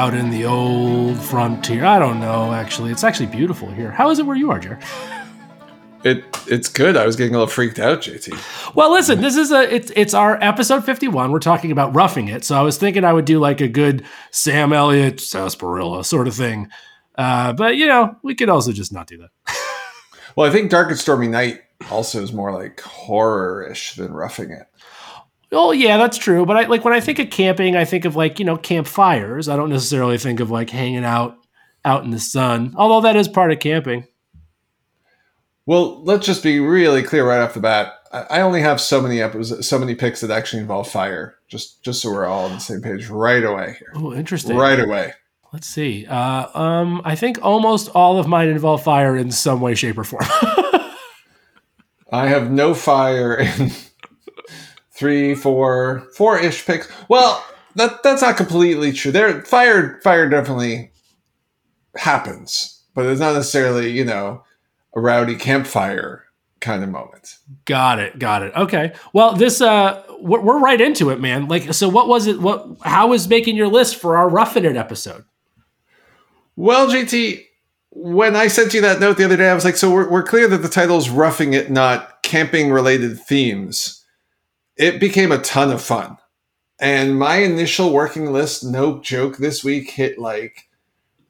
out in the old frontier. I don't know, actually. It's actually beautiful here. How is it where you are, Jer? It it's good. I was getting a little freaked out, JT. Well, listen, this is a it's it's our episode 51. We're talking about roughing it. So I was thinking I would do like a good Sam Elliott sarsaparilla sort of thing. Uh, but you know, we could also just not do that. Well, I think Dark and Stormy Night also is more like horror-ish than roughing it. Oh yeah, that's true. But I like when I think of camping, I think of like you know campfires. I don't necessarily think of like hanging out out in the sun. Although that is part of camping. Well, let's just be really clear right off the bat. I only have so many episodes, so many picks that actually involve fire. Just just so we're all on the same page right away here. Oh, interesting. Right away. Let's see. Uh, um, I think almost all of mine involve fire in some way, shape, or form. I have no fire in three, four, four ish picks. Well, that that's not completely true. There, fire, fire definitely happens, but it's not necessarily you know a rowdy campfire kind of moment. got it. Got it. Okay. Well, this uh, we're, we're right into it, man. Like, so what was it? What? How was making your list for our roughing it episode? Well, JT, when I sent you that note the other day, I was like, so we're, we're clear that the title's roughing it, not camping related themes. It became a ton of fun. And my initial working list, no joke, this week hit like,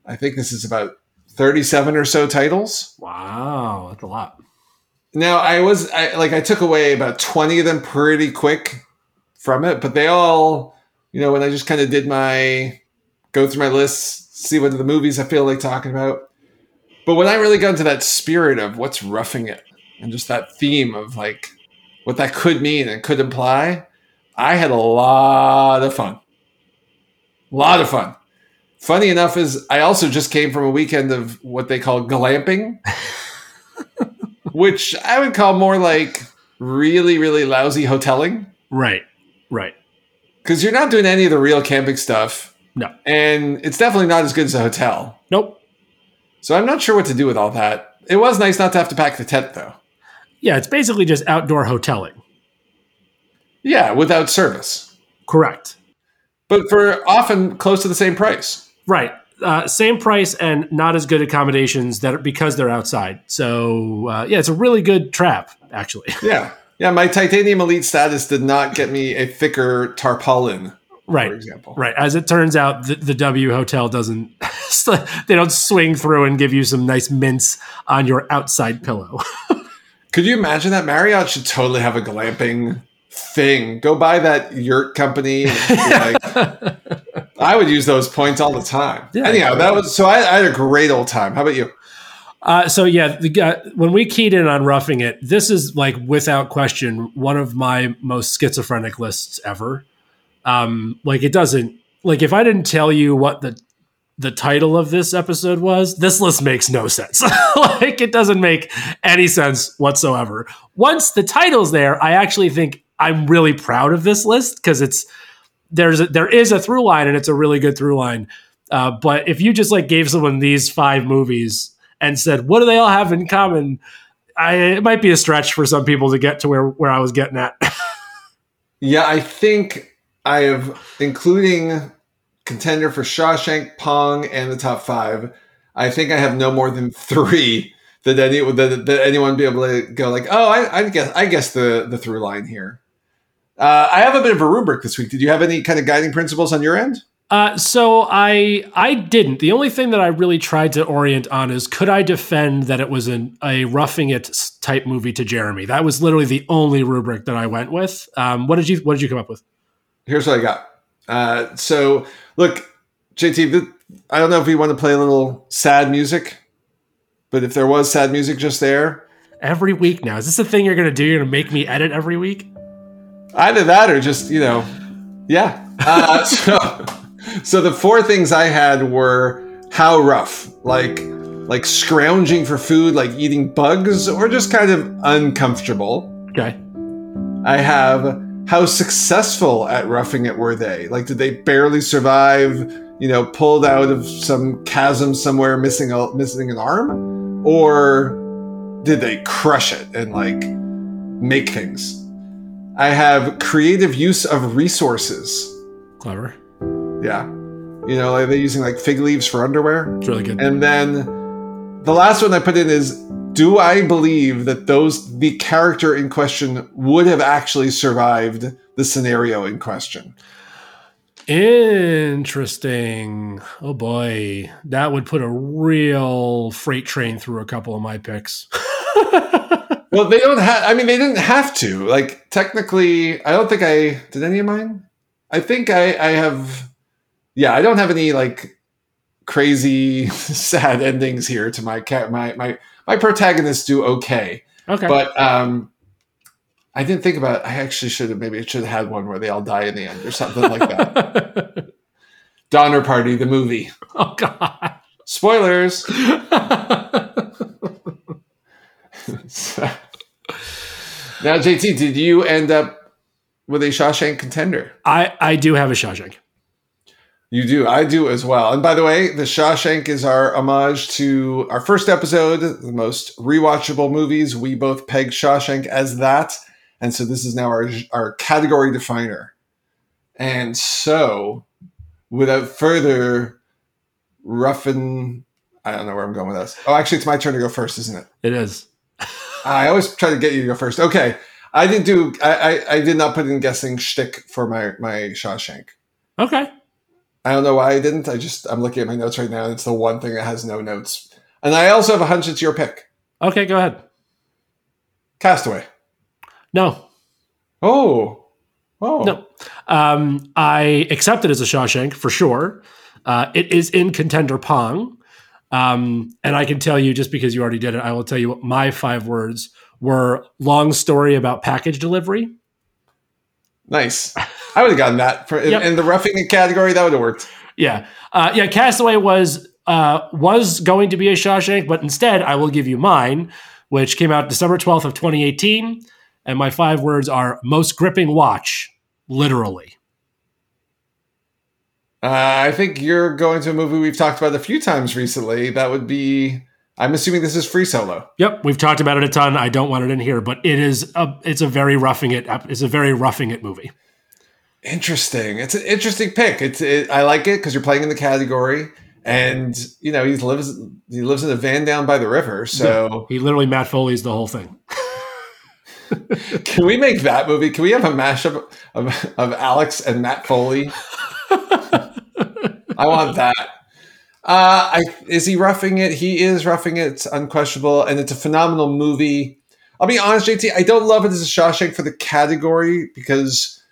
I think this is about 37 or so titles. Wow, that's a lot. Now, I was, I, like, I took away about 20 of them pretty quick from it, but they all, you know, when I just kind of did my, go through my lists, see what are the movies I feel like talking about. But when I really got into that spirit of what's roughing it and just that theme of like what that could mean and could imply, I had a lot of fun. A lot of fun. Funny enough is I also just came from a weekend of what they call glamping, which I would call more like really, really lousy hoteling Right. Right. because you're not doing any of the real camping stuff. No. And it's definitely not as good as a hotel. Nope. So I'm not sure what to do with all that. It was nice not to have to pack the tent though. Yeah, it's basically just outdoor hoteling. Yeah, without service. Correct. But for often close to the same price. Right. Uh, same price and not as good accommodations that are, because they're outside. So uh, yeah, it's a really good trap actually. Yeah. Yeah, my titanium elite status did not get me a thicker tarpaulin, right. for example. Right. As it turns out, the, the W Hotel doesn't. they don't swing through and give you some nice mints on your outside pillow. Could you imagine that? Marriott should totally have a glamping thing. Go buy that yurt company. like- I would use those points all the time. Yeah. Anyhow, that was so I, I had a great old time. How about you? Uh, so yeah, the, guy when we keyed in on roughing it, this is like without question one of my most schizophrenic lists ever. Um, like it doesn't like if I didn't tell you what the the title of this episode was, this list makes no sense. like it doesn't make any sense whatsoever. Once the title's there, I actually think I'm really proud of this list because it's there's a, there is a through line and it's a really good through line. Uh, but if you just like gave someone these five movies and said, "What do they all have in common?" I, it might be a stretch for some people to get to where where I was getting at. Yeah, I think I have, including contender for Shawshank, Pong, and the top five. I think I have no more than three that any that, that anyone be able to go like, oh, I, I guess I guess the the through line here. Uh, I have a bit of a rubric this week. Did you have any kind of guiding principles on your end? Uh, so I I didn't. The only thing that I really tried to orient on is could I defend that it was an, a roughing it type movie to Jeremy? That was literally the only rubric that I went with. Um, what did you What did you come up with? Here's what I got. Uh, so look, JT, I don't know if you want to play a little sad music, but if there was sad music just there, Every week now, is this a thing you're gonna do? You're gonna make me edit every week? Either that or just, you know, yeah. Uh, so, so the four things I had were how rough, like like scrounging for food, like eating bugs, or just kind of uncomfortable. Okay. I have how successful at roughing it were they? Like, did they barely survive? You know, pulled out of some chasm somewhere, missing a missing an arm, or did they crush it and like make things? I have creative use of resources. Clever. Yeah. You know, like they're using like fig leaves for underwear. It's really good. And then the last one I put in is do I believe that those the character in question would have actually survived the scenario in question? Interesting. Oh boy, that would put a real freight train through a couple of my picks. well, they don't have. I mean, they didn't have to. Like technically, I don't think I did any of mine. I think I, I have. Yeah, I don't have any like crazy sad endings here to my cat. My my my protagonists do okay. Okay, But um, I didn't think about. I actually should have. Maybe I should have had one where they all die in the end or something like that. Donner Party, the movie. oh god. Spoilers. now, JT, did you end up with a Shawshank contender? I I do have a Shawshank. You do. I do as well. And by the way, the Shawshank is our homage to our first episode, the most rewatchable movies. We both pegged Shawshank as that. And so this is now our, our category definer. And so, without further roughing, I don't know where I'm going with this. Oh, actually, it's my turn to go first, isn't it? It is. I always try to get you to go first. Okay. I didn't do, I, I, I did not put in guessing shtick for my, my Shawshank. Okay. I don't know why I didn't. I just I'm looking at my notes right now, and it's the one thing that has no notes. And I also have a hunch it's your pick. Okay, go ahead. Castaway. No. Oh. Oh. No. Um, I accept it as a Shawshank for sure. Uh, it is in contender Pong. Um, and I can tell you, just because you already did it, I will tell you what my five words were long story about package delivery. Nice. I would have gotten that for, Yep. in, the roughing category. That would have worked. Yeah. Uh, yeah, Castaway was uh, was going to be a Shawshank, but instead I will give you mine, which came out December 12th of 2018. And my five words are most gripping watch, literally. Uh, I think you're going to a movie we've talked about a few times recently. That would be. I'm assuming this is Free Solo. Yep, we've talked about it a ton. I don't want it in here, but it is a it's a very roughing it it's a very roughing it movie. Interesting. It's an interesting pick. It's. It, I like it because you're playing in the category, and you know he lives. He lives in a van down by the river. So He literally Matt Foley's the whole thing. can we make that movie? Can we have a mashup of, of Alex and Matt Foley? I want that. Uh, I is he roughing it? He is roughing it. It's unquestionable, and it's a phenomenal movie. I'll be honest, JT. I don't love it as a Shawshank for the category because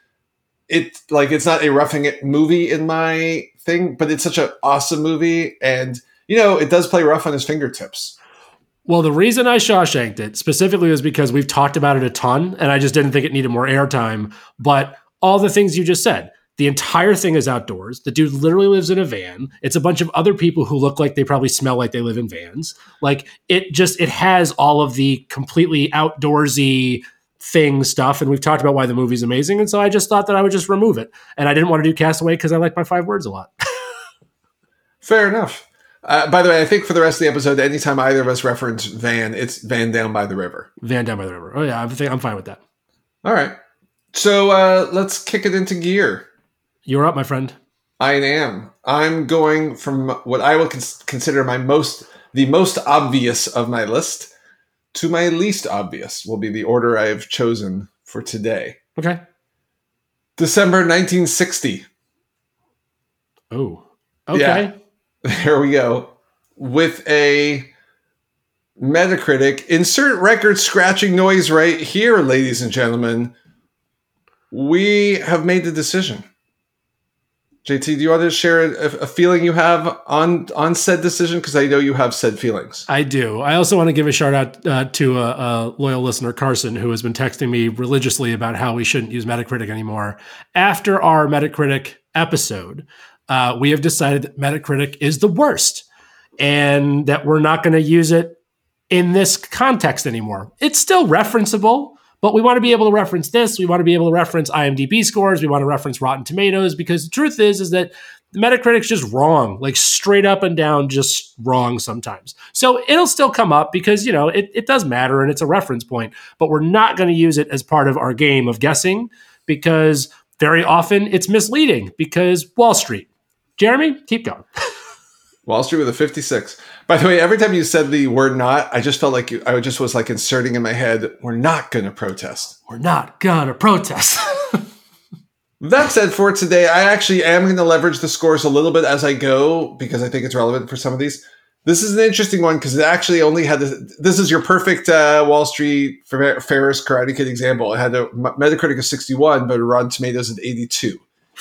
it like it's not a roughing it movie in my thing, but it's such an awesome movie, and you know it does play rough on his fingertips. Well, the reason I Shawshanked it specifically was because we've talked about it a ton, and I just didn't think it needed more airtime. But all the things you just said, the entire thing is outdoors. The dude literally lives in a van. It's a bunch of other people who look like they probably smell like they live in vans. Like it just it has all of the completely outdoorsy thing stuff, and we've talked about why the movie's amazing. And so I just thought that I would just remove it, and I didn't want to do Castaway because I like my five words a lot. Fair enough. Uh, by the way, I think for the rest of the episode, anytime either of us reference Van, it's Van down by the river. Van down by the river. Oh yeah, I think I'm fine with that. All right. So uh, let's kick it into gear. You're up, my friend. I am. I'm going from what I will cons- consider my most, the most obvious of my list to my least obvious. Will be the order I have chosen for today. Okay. December 1960. Oh. Okay. Yeah. There we go. With a Metacritic, insert record scratching noise right here, ladies and gentlemen. We have made the decision. JT, do you want to share a, a feeling you have on on said decision? Because I know you have said feelings. I do. I also want to give a shout out uh, to a, a loyal listener, Carson, who has been texting me religiously about how we shouldn't use Metacritic anymore. After our Metacritic episode, uh, we have decided that Metacritic is the worst and that we're not going to use it in this context anymore. It's still referenceable, but we want to be able to reference this. We want to be able to reference IMDb scores. We want to reference Rotten Tomatoes because the truth is, is that Metacritic's just wrong, like straight up and down, just wrong sometimes. So it'll still come up because, you know, it, it does matter and it's a reference point, but we're not going to use it as part of our game of guessing because very often it's misleading because Wall Street. Jeremy, keep going. Wall Street with a 56. By the way, every time you said the word not, I just felt like you, I just was like inserting in my head, we're not going to protest. We're not going to protest. that said, for today, I actually am going to leverage the scores a little bit as I go because I think it's relevant for some of these. This is an interesting one because it actually only had this. This is your perfect uh, Wall Street Ferris Karate Kid example. It had a Metacritic of 61, but Rotten Tomatoes at 82.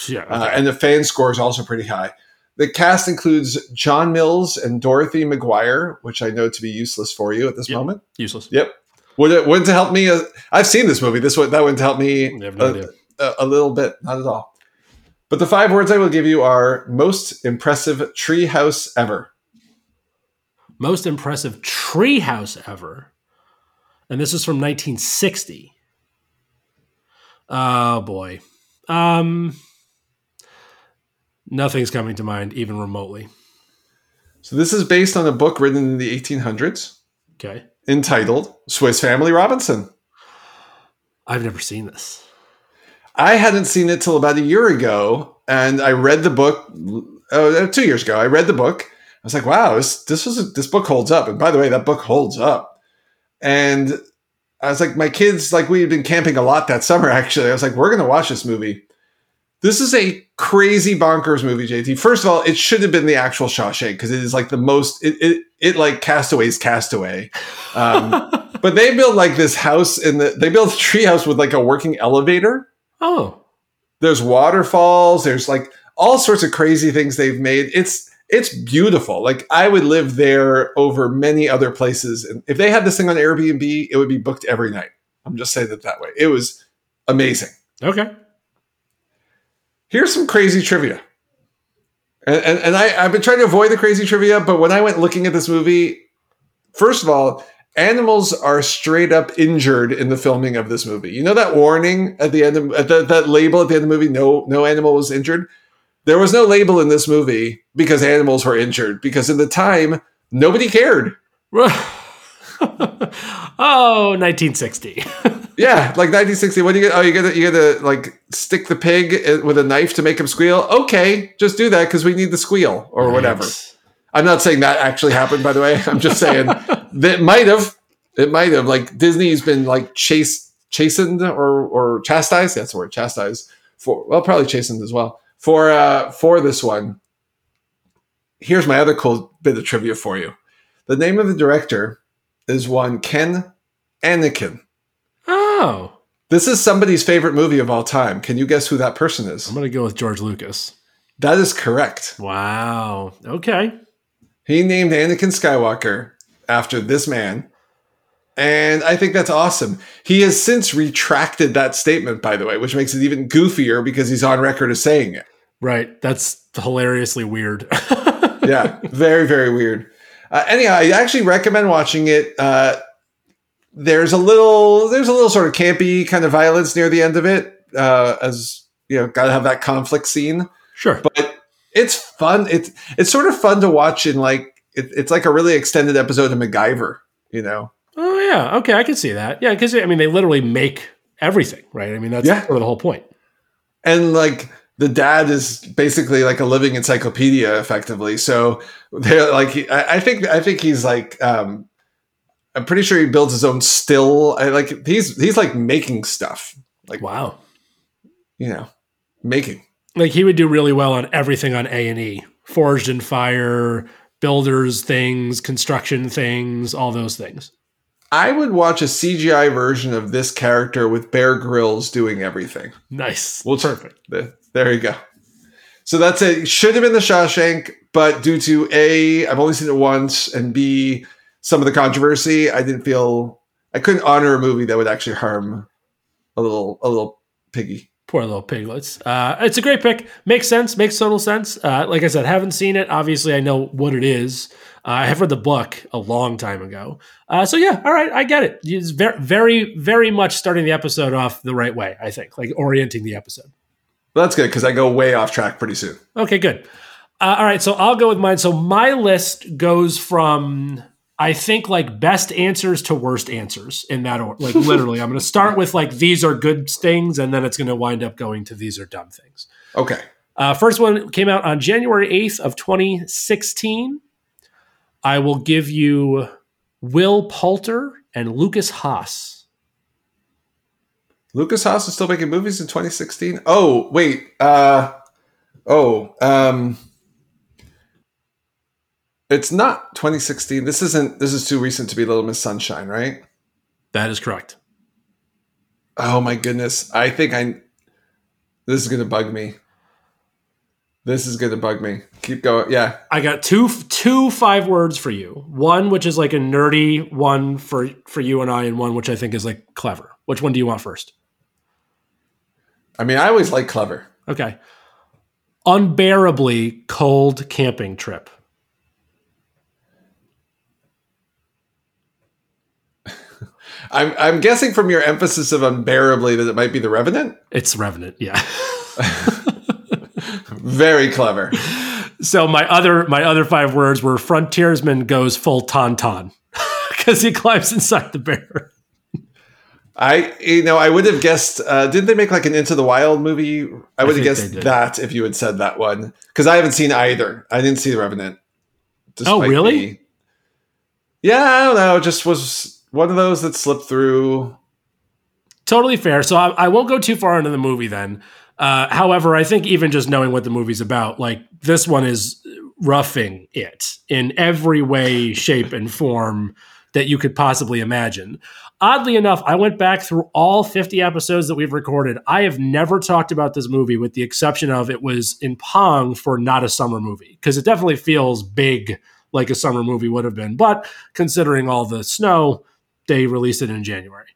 Yeah, okay. uh, and the fan score is also pretty high. The cast includes John Mills and Dorothy McGuire, which I know to be useless for you at this yep. moment. Useless. Yep. Would it wouldn't help me? Uh, I've seen this movie. This would that wouldn't help me no a, a, a, little bit, not at all. But the five words I will give you are most impressive treehouse ever. Most impressive treehouse ever, and this is from 1960. Oh boy. Um, Nothing's coming to mind, even remotely. So this is based on a book written in the 1800s. Okay. Entitled Swiss Family Robinson. I've never seen this. I hadn't seen it till about a year ago, and I read the book. Uh, two years ago, I read the book. I was like, "Wow, this this was this book holds up." And by the way, that book holds up. And I was like, my kids, like we had been camping a lot that summer. Actually, I was like, "We're going to watch this movie." This is a crazy bonkers movie, JT. First of all, it should have been the actual Shawshank because it is like the most it it, it like Castaway's Castaway. Um, but they build like this house in the they built a treehouse with like a working elevator. Oh, there's waterfalls. There's like all sorts of crazy things they've made. It's it's beautiful. Like I would live there over many other places, and if they had this thing on Airbnb, it would be booked every night. I'm just saying it that way. It was amazing. Okay here's some crazy trivia. And, and, and I, I've been trying to avoid the crazy trivia, but when I went looking at this movie, first of all, animals are straight up injured in the filming of this movie. You know that warning at the end of at the, that label at the end of the movie, no no animal was injured. There was no label in this movie because animals were injured because in the time nobody cared. oh, 1960. yeah, like 1960. What do you get? Oh, you gotta you gotta like stick the pig with a knife to make him squeal. Okay, just do that because we need the squeal or whatever. I'm not saying that actually happened, by the way. I'm just saying that might have. It might have. Like Disney's been like chased, chastened, or or chastised. That's the word, chastised for. Well, probably chastened as well for uh for this one. Here's my other cool bit of trivia for you. The name of the director is one Ken Annakin. Oh. This is somebody's favorite movie of all time. Can you guess who that person is? I'm going to go with George Lucas. That is correct. Wow. Okay. He named Anakin Skywalker after this man. And I think that's awesome. He has since retracted that statement, by the way, which makes it even goofier because he's on record as saying it. Right. That's hilariously weird. yeah. Very, very weird. Uh, anyhow, I actually recommend watching it. Uh, there's a little, there's a little sort of campy kind of violence near the end of it, uh, as you know, got to have that conflict scene. Sure, but it's fun. It's it's sort of fun to watch in like it, it's like a really extended episode of MacGyver. You know. Oh yeah, okay, I can see that. Yeah, because I mean, they literally make everything, right? I mean, that's yeah. sort of the whole point. And like the dad is basically like a living encyclopedia effectively. So they're like I, think i think he's like um i'm pretty sure he builds his own still I, like he's he's like making stuff like wow. you know making. Like he would do really well on everything on a and e forged in fire builders things construction things all those things I would watch a CGI version of this character with Bear Grylls doing everything. Nice. Well, perfect. There you go. So that's it. Should have been the Shawshank, but due to A, I've only seen it once, and B, some of the controversy, I didn't feel I couldn't honor a movie that would actually harm a little a little piggy. Poor little piglets. Uh, it's a great pick. Makes sense. Makes total sense. Uh, like I said, haven't seen it. Obviously, I know what it is. Uh, I have read the book a long time ago. Uh, so yeah, all right, I get it. It's very, very, very much starting the episode off the right way. I think, like orienting the episode. But that's good because I go way off track pretty soon. Okay, good. Uh, all right, so I'll go with mine. So my list goes from I think like best answers to worst answers in that order. Like literally, I'm going to start with like these are good things, and then it's going to wind up going to these are dumb things. Okay. Uh, first one came out on January 8th of 2016. I will give you Will Poulter and Lukas Haas. Lukas Haas is still making movies in 2016. Oh wait. Uh, oh. Um, it's not 2016. This isn't. This is too recent to be Little Miss Sunshine, right? That is correct. Oh my goodness. I think I. This is gonna bug me. This is gonna bug me. Keep going. Yeah. I got two two five words for you. One which is like a nerdy one for for you and I, and one which I think is like clever. Which one do you want first? I mean, I always like clever. Okay. Unbearably cold camping trip. I'm I'm guessing from your emphasis of unbearably that it might be the Revenant. It's Revenant, yeah. Very clever. So my other my other five words were frontiersman goes full tauntaun because he climbs inside the bear. I you know I would have guessed. Uh, didn't they make like an Into the Wild movie? I would have guessed that if you had said that one because I haven't seen either. I didn't see the Revenant. Oh, really? the- yeah, I don't know. It Just was one of those that slipped through. Totally fair. So I, I won't go too far into the movie then. Uh, however, I think even just knowing what the movie's about, like this one is roughing it in every way, shape, and form that you could possibly imagine. Oddly enough, I went back through all 50 episodes that we've recorded. I have never talked about this movie with the exception of it was in Pong for not a summer movie because it definitely feels big like a summer movie would have been. But considering all the snow, they released it in January.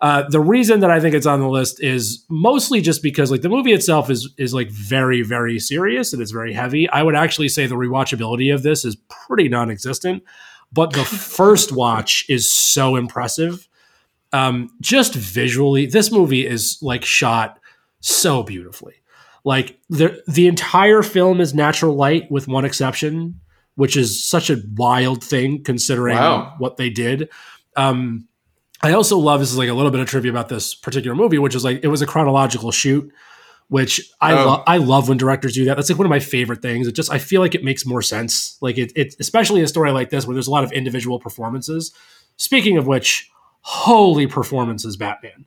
Uh, the reason that I think it's on the list is mostly just because like the movie itself is is like very very serious and it's very heavy. I would actually say the rewatchability of this is pretty non-existent, but the first watch is so impressive. Um, just visually, this movie is like shot so beautifully. Like the the entire film is natural light with one exception, which is such a wild thing considering Wow. what they did. Um, I also love this is like a little bit of trivia about this particular movie, which is like it was a chronological shoot, which I Oh. love. I love when directors do that. That's like one of my favorite things. It just I feel like it makes more sense. Like it, it especially in a story like this where there's a lot of individual performances. Speaking of which, holy performances, Batman!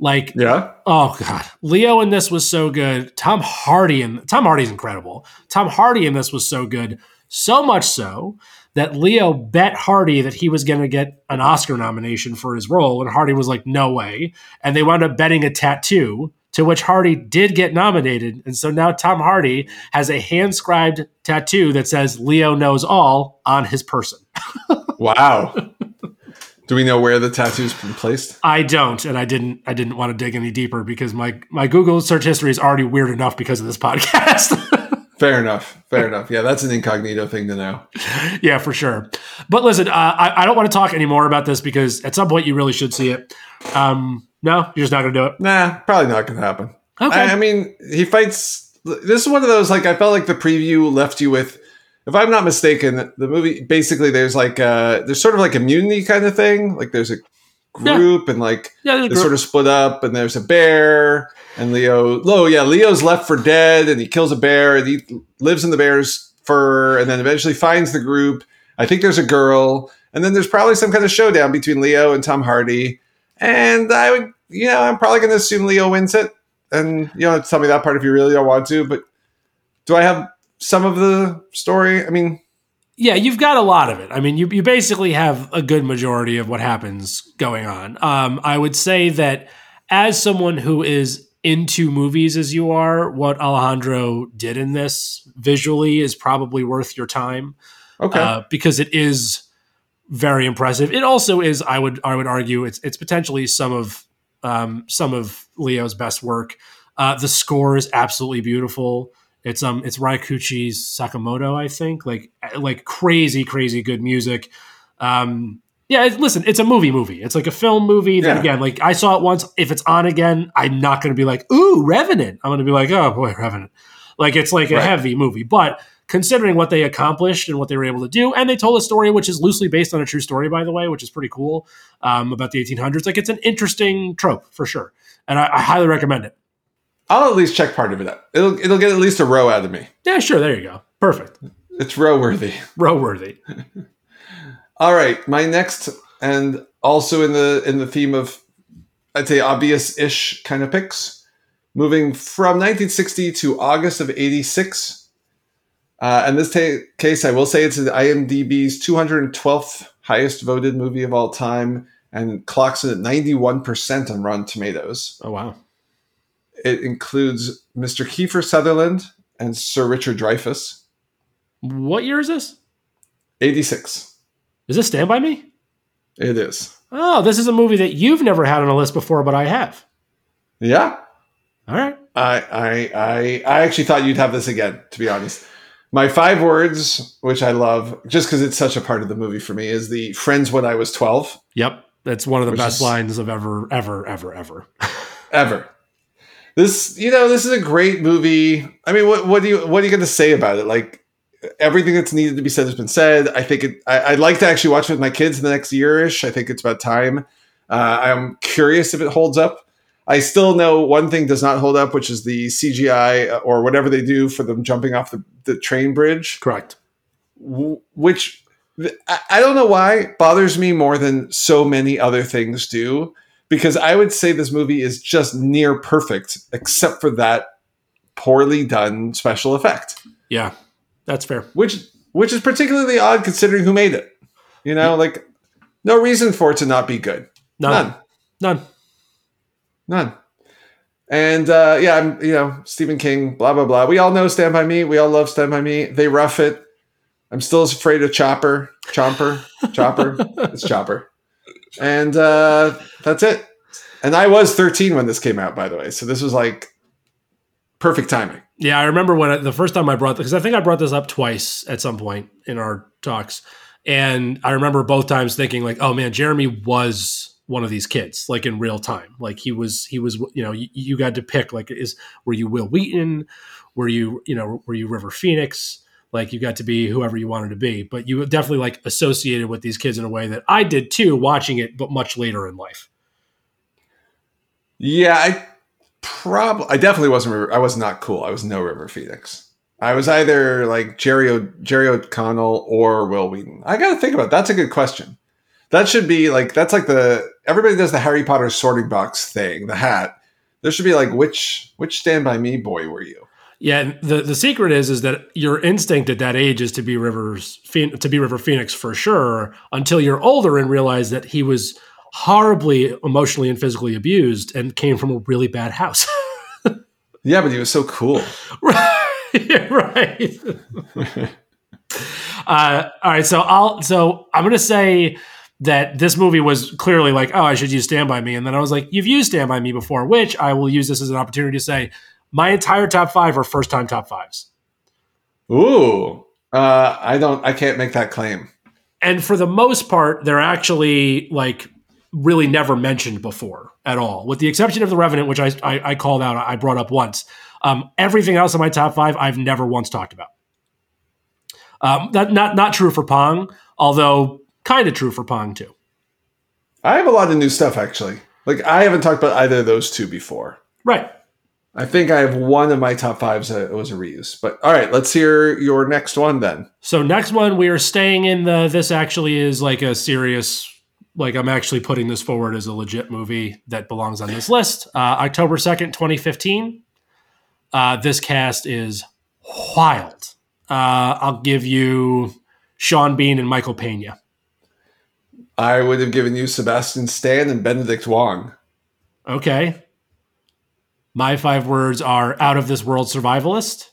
Like Yeah. Oh god, Leo in this was so good. Tom Hardy and Tom Hardy's incredible. Tom Hardy in this was so good, so much so that Leo bet Hardy that he was going to get an Oscar nomination for his role, and Hardy was like, "No way!" And they wound up betting a tattoo, to which Hardy did get nominated, and so now Tom Hardy has a hand-scribed tattoo that says "Leo knows all" on his person. Wow. Do we know where the tattoo's been placed? I don't, and I didn't. I didn't want to dig any deeper because my my Google search history is already weird enough because of this podcast. Fair enough. Fair enough. Yeah, that's an incognito thing to know. yeah, for sure. But listen, uh, I, I don't want to talk anymore about this because at some point you really should see it. Um, no, you're just not going to do it. Nah, probably not going to happen. Okay. I, I mean, he fights. This is one of those like I felt like the preview left you with. If I'm not mistaken, the movie basically there's like uh there's sort of like immunity kind of thing. Like there's a group and like yeah, they group. sort of split up and there's a bear and Leo. Oh yeah, Leo's left for dead and he kills a bear and he lives in the bear's fur and then eventually finds the group. I think there's a girl and then there's probably some kind of showdown between Leo and Tom Hardy. And I would, you know, I'm probably going to assume Leo wins it. And you to tell me that part if you really don't want to. But do I have some of the story? I mean, yeah, you've got a lot of it. I mean, you, you basically have a good majority of what happens going on. Um, I would say that as someone who is into movies as you are, what Alejandro did in this visually is probably worth your time. okay. uh, because it is very impressive. It also is, I would I would argue, it's it's potentially some of um, some of Leo's best work. Uh, the score is absolutely beautiful. It's um it's Ryuichi Sakamoto, I think, like like crazy crazy good music. Um, Yeah, it, listen, it's a movie movie. It's like a film movie that Yeah. again, like I saw it once. If it's on again, I'm not going to be like, "Ooh, Revenant." I'm going to be like, "Oh boy, Revenant." Like it's like a Right. heavy movie, but considering what they accomplished and what they were able to do, and they told a story which is loosely based on a true story, by the way, which is pretty cool um, about the 1800s. Like it's an interesting trope for sure, and I, I highly recommend it. I'll at least check part of it out. It'll it'll get at least a row out of me. Yeah, sure. There you go. Perfect. It's row worthy. Row worthy. All right, my next and also in the in the theme of I'd say obvious-ish kind of picks, moving from 1960 to August of 86. Uh, in this ta- case, I will say it's IMDb's 212th highest voted movie of all time and clocks in at 91% on Rotten Tomatoes. Oh wow. It includes Mr. Kiefer Sutherland and Sir Richard Dreyfuss. What year is this? 86. Is this Stand by Me? It is. Oh, this is a movie that you've never had on a list before, but I have. Yeah. All right. I, I I I actually thought you'd have this again, to be honest. My five words, which I love, just because it's such a part of the movie for me, is the friends when I was 12. Yep. That's one of the best is- lines of ever, ever, ever, ever. Ever. This, you know, this is a great movie. I mean, what what do you what are you gonna say about it? Like everything that's needed to be said has been said. I think it I, I'd like to actually watch it with my kids in the next year-ish. I think it's about time. Uh, I'm curious if it holds up. I still know one thing does not hold up, which is the CGI or whatever they do for them jumping off the, the train bridge. Correct. w- which I I don't know why bothers me more than so many other things do because I would say this movie is just near perfect except for that poorly done special effect Yeah, that's fair. which which is particularly odd considering who made it you know like no reason for it to not be good None. none None. none and uh, yeah, I'm you know Stephen King, blah blah blah. We all know Stand by Me. We all love Stand by Me. They rough it. I'm still as afraid of Chopper, Chomper, Chopper. it's Chopper, and uh, that's it. And I was 13 when this came out, by the way. So this was like perfect timing. Yeah, I remember when I, the first time I brought because I think I brought this up twice at some point in our talks, and I remember both times thinking like, "Oh man, Jeremy was one of these kids, like in real time. Like he was, he was, you know, you, you got to pick like, is were you Wil Wheaton, were you, you know, were you River Phoenix? Like you got to be whoever you wanted to be, but you definitely like associated with these kids in a way that I did too, watching it, but much later in life. Yeah, I probably, I definitely wasn't. River, I was not cool. I was no River Phoenix. I was either like Jerry o, Jerry O'Connell or Wil Wheaton. I got to think about. It. That's a good question. That should be like that's like the everybody does the Harry Potter sorting box thing, the hat. There should be like which which Stand by Me boy were you? Yeah, and the the secret is is that your instinct at that age is to be Rivers to be River Phoenix for sure until you're older and realize that he was horribly emotionally and physically abused and came from a really bad house. Yeah, but he was so cool. right. right. uh, all right, so I'll so I'm going to say that this movie was clearly like, oh, I should use Stand By Me. And then I was like, you've used Stand By Me before, which I will use this as an opportunity to say my entire top five are first time top fives. Ooh, uh, I don't. I can't make that claim. and for the most part, they're actually like really never mentioned before at all, with the exception of the Revenant, which I I, I called out, I brought up once. Um, everything else in my top five, I've never once talked about. Um, that not not true for Pong, although kind of true for Pong too. I have a lot of new stuff actually. Like I haven't talked about either of those two before. Right. I think I have one of my top fives that was a reuse. But all right, let's hear your next one then. So next one, we are staying in the. This actually is like a serious. Like I'm actually putting this forward as a legit movie that belongs on this list. Uh, October second, 2015. Uh, this cast is wild. Uh, I'll give you Sean Bean and Michael Pena. I would have given you Sebastian Stan and Benedict Wong. Okay. My five words are out of this world survivalist.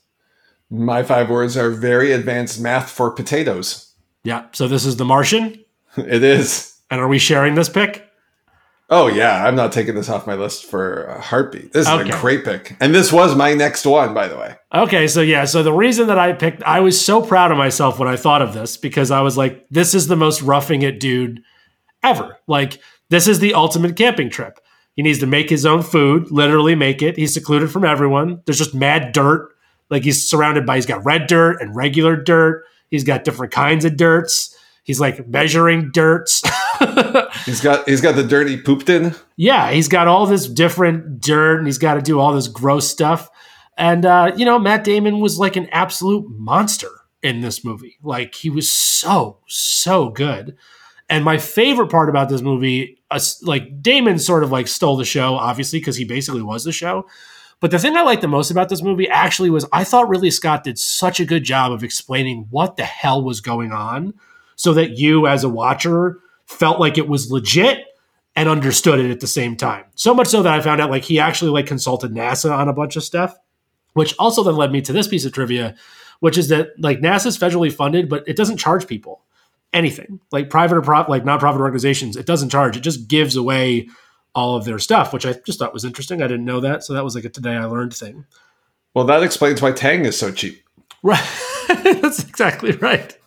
My five words are very advanced math for potatoes. Yeah. So this is The Martian. It is. And are we sharing this pick? Oh yeah, I'm not taking this off my list for a heartbeat. This is Okay. a great pick, and this was my next one, by the way. Okay, so yeah, so the reason that I picked, I was so proud of myself when I thought of this because I was like, this is the most roughing it dude ever. Like this is the ultimate camping trip. He needs to make his own food, literally make it. He's secluded from everyone. There's just mad dirt. Like he's surrounded by he's got red dirt and regular dirt. He's got different kinds of dirts. He's like measuring dirts. he's got he's got the dirty pooped in. Yeah, he's got all this different dirt and he's got to do all this gross stuff. And uh, you know, Matt Damon was like an absolute monster in this movie. Like he was so so good. And my favorite part about this movie, uh, like Damon sort of like stole the show, obviously, because he basically was the show. But the thing I liked the most about this movie actually was I thought Ridley Scott did such a good job of explaining what the hell was going on so that you, as a watcher, felt like it was legit and understood it at the same time. So much so that I found out like he actually like consulted NASA on a bunch of stuff, which also then led me to this piece of trivia, which is that like NASA's federally funded, but it doesn't charge people anything like private or prop like nonprofit organizations it doesn't charge. It just gives away all of their stuff which i just thought was interesting. I didn't know that. So that was like a today i learned thing. Well that explains why tang is so cheap. Right. That's exactly right.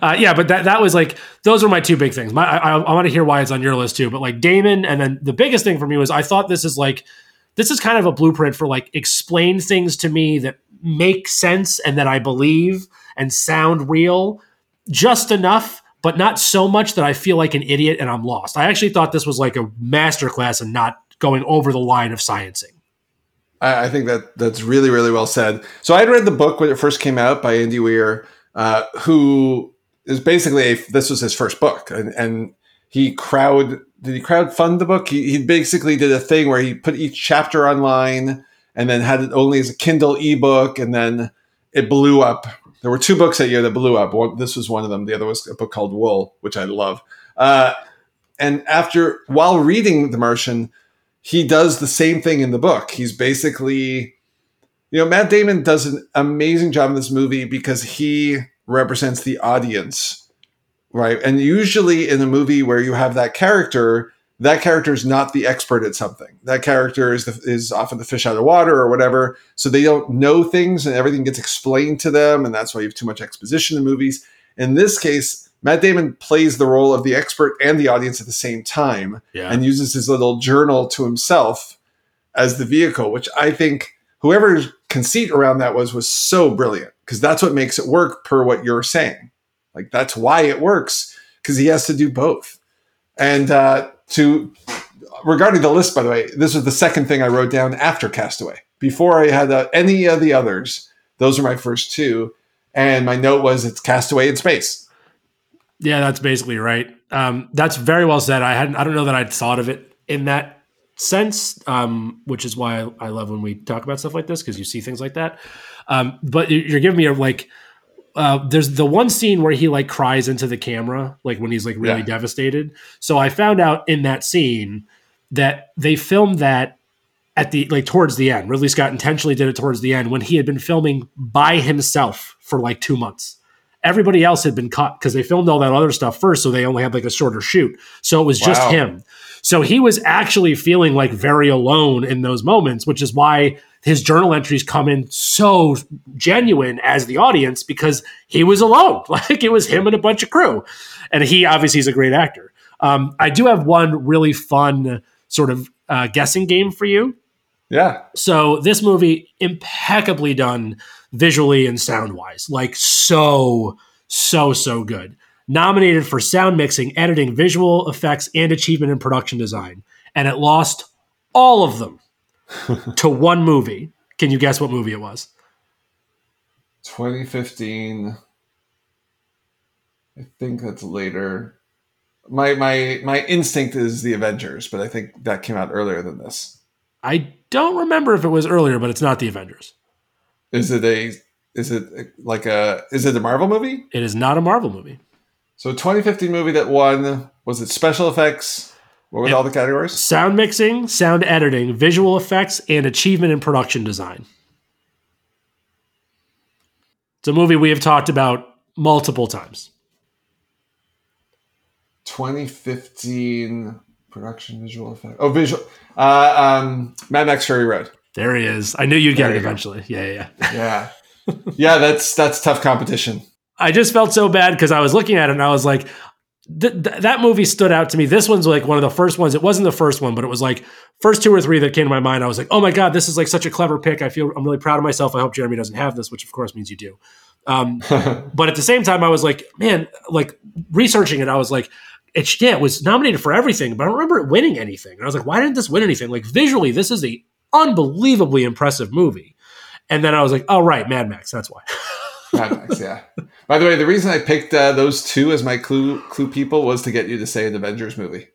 Uh, yeah but that, that was like those were my two big things. My, i, I want to hear why it's on your list too but like damon and then the biggest thing for me was i thought this is like this is kind of a blueprint for like explain things to me that make sense and that i believe and sound real just enough, but not so much that I feel like an idiot and I'm lost. I actually thought this was like a masterclass in not going over the line of sciencing. I, I think that that's really, really well said. So I had read the book when it first came out by Andy Weir, uh, who is basically a, this was his first book, and, and he crowd did he crowd fund the book? He, he basically did a thing where he put each chapter online and then had it only as a Kindle ebook, and then it blew up there were two books that year that blew up. One, this was one of them. The other was a book called Wool, which I love. Uh, and after, while reading The Martian, he does the same thing in the book. He's basically, you know, Matt Damon does an amazing job in this movie because he represents the audience, right? And usually in a movie where you have that character, that character is not the expert at something. That character is the, is often the fish out of water or whatever. So they don't know things, and everything gets explained to them, and that's why you have too much exposition in movies. In this case, Matt Damon plays the role of the expert and the audience at the same time, yeah. and uses his little journal to himself as the vehicle, which I think whoever's conceit around that was was so brilliant because that's what makes it work per what you're saying. Like that's why it works because he has to do both. And uh, to regarding the list, by the way, this was the second thing I wrote down after Castaway. Before I had uh, any of the others, those are my first two. And my note was it's Castaway in space. Yeah, that's basically right. Um, that's very well said. I hadn't. I don't know that I'd thought of it in that sense, um, which is why I, I, love when we talk about stuff like this because you see things like that. Um, but you're giving me a like uh, there's the one scene where he like cries into the camera, like when he's like really yeah. devastated. So I found out in that scene that they filmed that at the like towards the end. Ridley Scott intentionally did it towards the end when he had been filming by himself for like two months. Everybody else had been cut because they filmed all that other stuff first, so they only had like a shorter shoot. So it was wow. just him. So he was actually feeling like very alone in those moments, which is why his journal entries come in so genuine as the audience because he was alone. Like it was him and a bunch of crew. And he obviously is a great actor. Um, I do have one really fun sort of uh, guessing game for you. Yeah. So this movie impeccably done visually and sound wise, like so, so, so good. Nominated for sound mixing, editing, visual effects, and achievement in production design. And it lost all of them to one movie. Can you guess what movie it was? 2015. I think that's later. My my my instinct is the Avengers, but I think that came out earlier than this. I don't remember if it was earlier, but it's not the Avengers. Is it a is it like a is it a Marvel movie? It is not a Marvel movie. So 2015 movie that won was it special effects, what were all the categories? Sound mixing, sound editing, visual effects, and achievement in production design. It's a movie we have talked about multiple times. 2015 production visual effect. Oh, visual. Uh, um, Mad Max Fury Road. There he is. I knew you'd there get it eventually. Go. Yeah, yeah, yeah. yeah, that's that's tough competition. I just felt so bad because I was looking at it and I was like, th- th- that movie stood out to me. This one's like one of the first ones. It wasn't the first one, but it was like first two or three that came to my mind. I was like, oh my god, this is like such a clever pick. I feel I'm really proud of myself. I hope Jeremy doesn't have this, which of course means you do. Um, but at the same time, I was like, man, like researching it, I was like, it's yeah, it was nominated for everything, but I don't remember it winning anything. And I was like, why didn't this win anything? Like visually, this is a unbelievably impressive movie. And then I was like, oh right, Mad Max. That's why. Mad yeah. By the way, the reason I picked uh, those two as my clue clue people was to get you to say an Avengers movie.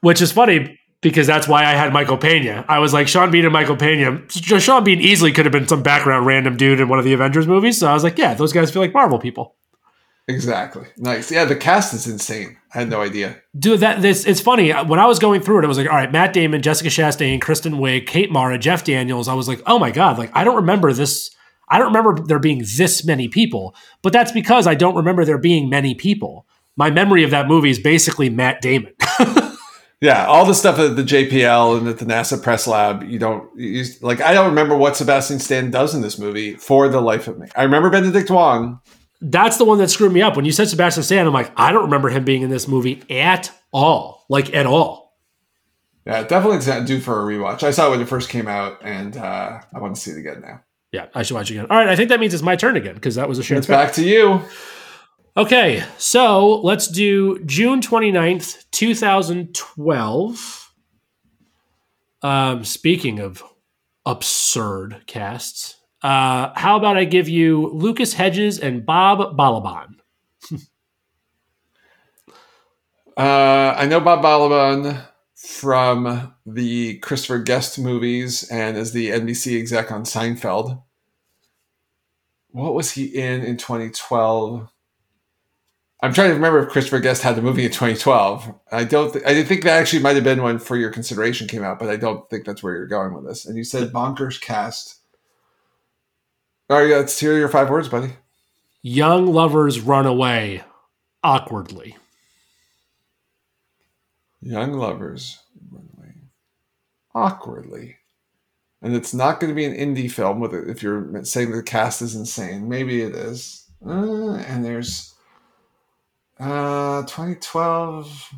Which is funny because that's why I had Michael Pena. I was like Sean Bean and Michael Pena. Sean Bean easily could have been some background random dude in one of the Avengers movies. So I was like, yeah, those guys feel like Marvel people. Exactly. Nice. Yeah, the cast is insane. I had no idea. Dude, that this it's funny. When I was going through it, I was like, all right, Matt Damon, Jessica Chastain, Kristen Wiig, Kate Mara, Jeff Daniels. I was like, oh my God, like I don't remember this. I don't remember there being this many people, but that's because I don't remember there being many people. My memory of that movie is basically Matt Damon. yeah, all the stuff at the JPL and at the NASA press lab, you don't you, like. I don't remember what Sebastian Stan does in this movie for the life of me. I remember Benedict Wong. That's the one that screwed me up. When you said Sebastian Stan, I'm like, I don't remember him being in this movie at all, like at all. Yeah, definitely due for a rewatch. I saw it when it first came out, and uh, I want to see it again now. Yeah, I should watch again. All right, I think that means it's my turn again because that was a shared. It's back to you. Okay, so let's do June 29th, 2012. Um, speaking of absurd casts, uh, how about I give you Lucas Hedges and Bob Balaban? uh, I know Bob Balaban from the Christopher Guest movies and as the NBC exec on Seinfeld. What was he in in 2012? I'm trying to remember if Christopher Guest had the movie in 2012. I don't. Th- I think that actually might have been when For Your Consideration came out, but I don't think that's where you're going with this. And you said bonkers cast. All right, let's hear your five words, buddy. Young lovers run away awkwardly. Young lovers awkwardly. And it's not going to be an indie film with it if you're saying the cast is insane. Maybe it is. Uh, and there's uh 2012.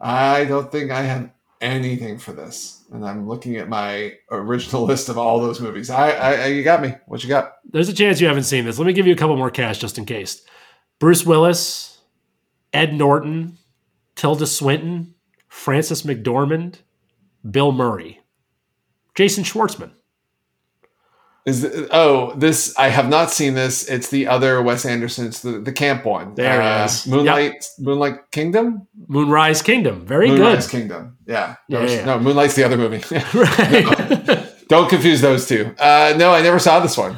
I don't think I have anything for this. And I'm looking at my original list of all those movies. I, I you got me. What you got? There's a chance you haven't seen this. Let me give you a couple more cash just in case. Bruce Willis, Ed Norton, Tilda Swinton, Frances McDormand, Bill Murray, Jason Schwartzman. Is the, oh this I have not seen this. It's the other Wes Anderson. It's the, the camp one. There uh, it is. Moonlight yep. Moonlight Kingdom. Moonrise Kingdom. Very Moonrise good. Moonrise Kingdom. Yeah. Yeah, no, yeah. no, Moonlight's the other movie. right. No, don't confuse those two. Uh, no, I never saw this one.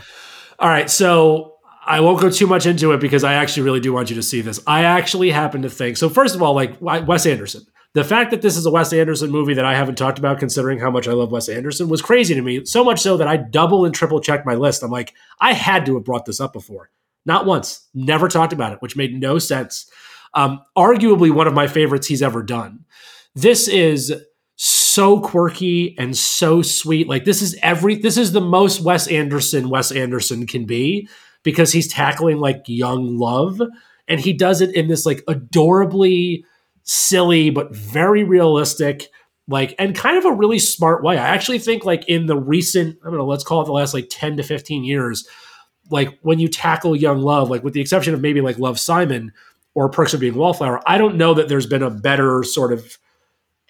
All right, so I won't go too much into it because I actually really do want you to see this. I actually happen to think so. First of all, like Wes Anderson, the fact that this is a Wes Anderson movie that I haven't talked about, considering how much I love Wes Anderson, was crazy to me. So much so that I double and triple checked my list. I'm like, I had to have brought this up before. Not once, never talked about it, which made no sense. Um, arguably one of my favorites he's ever done. This is so quirky and so sweet. Like this is every this is the most Wes Anderson Wes Anderson can be because he's tackling like young love and he does it in this like adorably silly but very realistic like and kind of a really smart way. I actually think like in the recent I don't know, let's call it the last like 10 to 15 years, like when you tackle young love, like with the exception of maybe like Love Simon or Perks of Being Wallflower, I don't know that there's been a better sort of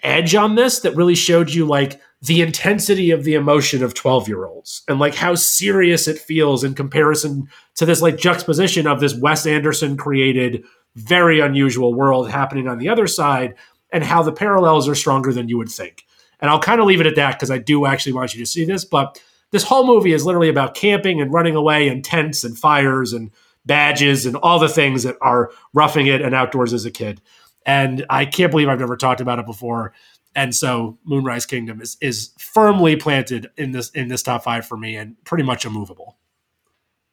edge on this that really showed you like the intensity of the emotion of 12 year olds and like how serious it feels in comparison to this like juxtaposition of this Wes Anderson created very unusual world happening on the other side and how the parallels are stronger than you would think. And I'll kind of leave it at that because I do actually want you to see this. But this whole movie is literally about camping and running away and tents and fires and badges and all the things that are roughing it and outdoors as a kid and I can't believe I've never talked about it before. And so Moonrise Kingdom is is firmly planted in this in this top five for me, and pretty much immovable.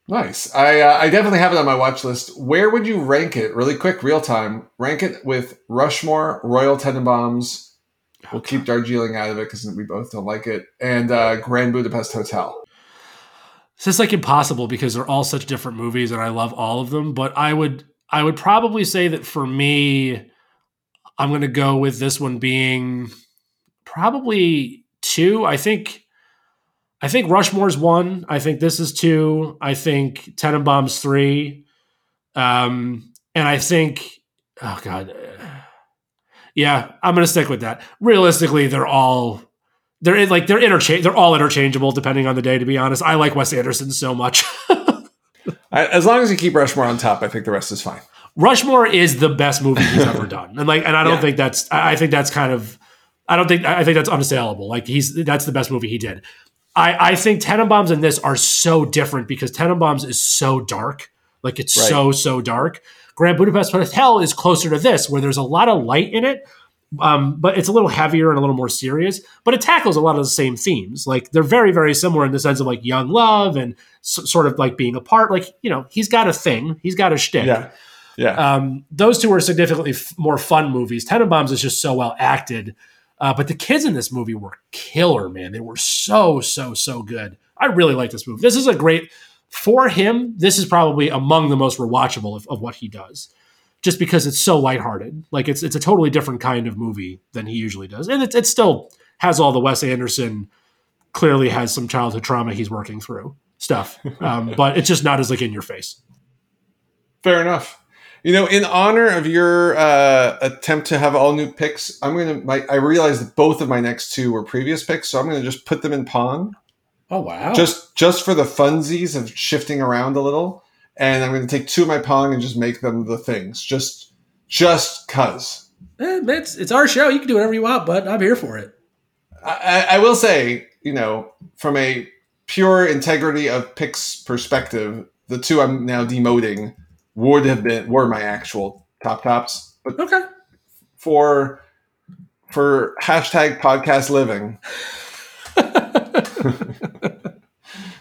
Nice. I uh, I definitely have it on my watch list. Where would you rank it? Really quick, real time. Rank it with Rushmore, Royal Tenenbaums. We'll keep Darjeeling out of it because we both don't like it, and uh, Grand Budapest Hotel. So It's just like impossible because they're all such different movies, and I love all of them. But I would I would probably say that for me, I'm going to go with this one being probably two. I think. I think Rushmore's one. I think this is two. I think Tenenbaum's three. Um, and I think, oh god, yeah, I'm gonna stick with that. Realistically, they're all they're like they're interchange. They're all interchangeable depending on the day. To be honest, I like Wes Anderson so much. As long as you keep Rushmore on top, I think the rest is fine. Rushmore is the best movie he's ever done, and like, and I don't yeah. think that's. I think that's kind of. I don't think. I think that's unassailable. Like he's that's the best movie he did. I I think Tenenbaums and this are so different because Tenenbaums is so dark. Like it's right. so so dark. Grand Budapest Hotel is closer to this, where there's a lot of light in it, um, but it's a little heavier and a little more serious. But it tackles a lot of the same themes. Like they're very, very similar in the sense of like young love and sort of like being apart. Like you know, he's got a thing, he's got a shtick. Yeah, yeah. Um, those two are significantly f- more fun movies. Tenenbaums is just so well acted. Uh, but the kids in this movie were killer, man. They were so, so, so good. I really like this movie. This is a great for him. This is probably among the most rewatchable of, of what he does just because it's so lighthearted. Like it's it's a totally different kind of movie than he usually does, and it, it still has all the Wes Anderson. Clearly, has some childhood trauma he's working through stuff, um, but it's just not as like in your face. Fair enough. You know, in honor of your uh, attempt to have all new picks, I'm gonna. My, I realized that both of my next two were previous picks, so I'm gonna just put them in pong. Oh wow! Just just for the funsies of shifting around a little and I'm going to take two of my Pong and just make them the things, just just cause. Eh, it's it's our show. You can do whatever you want, but I'm here for it. I, I will say, you know, from a pure integrity of picks perspective, the two I'm now demoting would have been were my actual top tops. But okay, for for hashtag podcast living.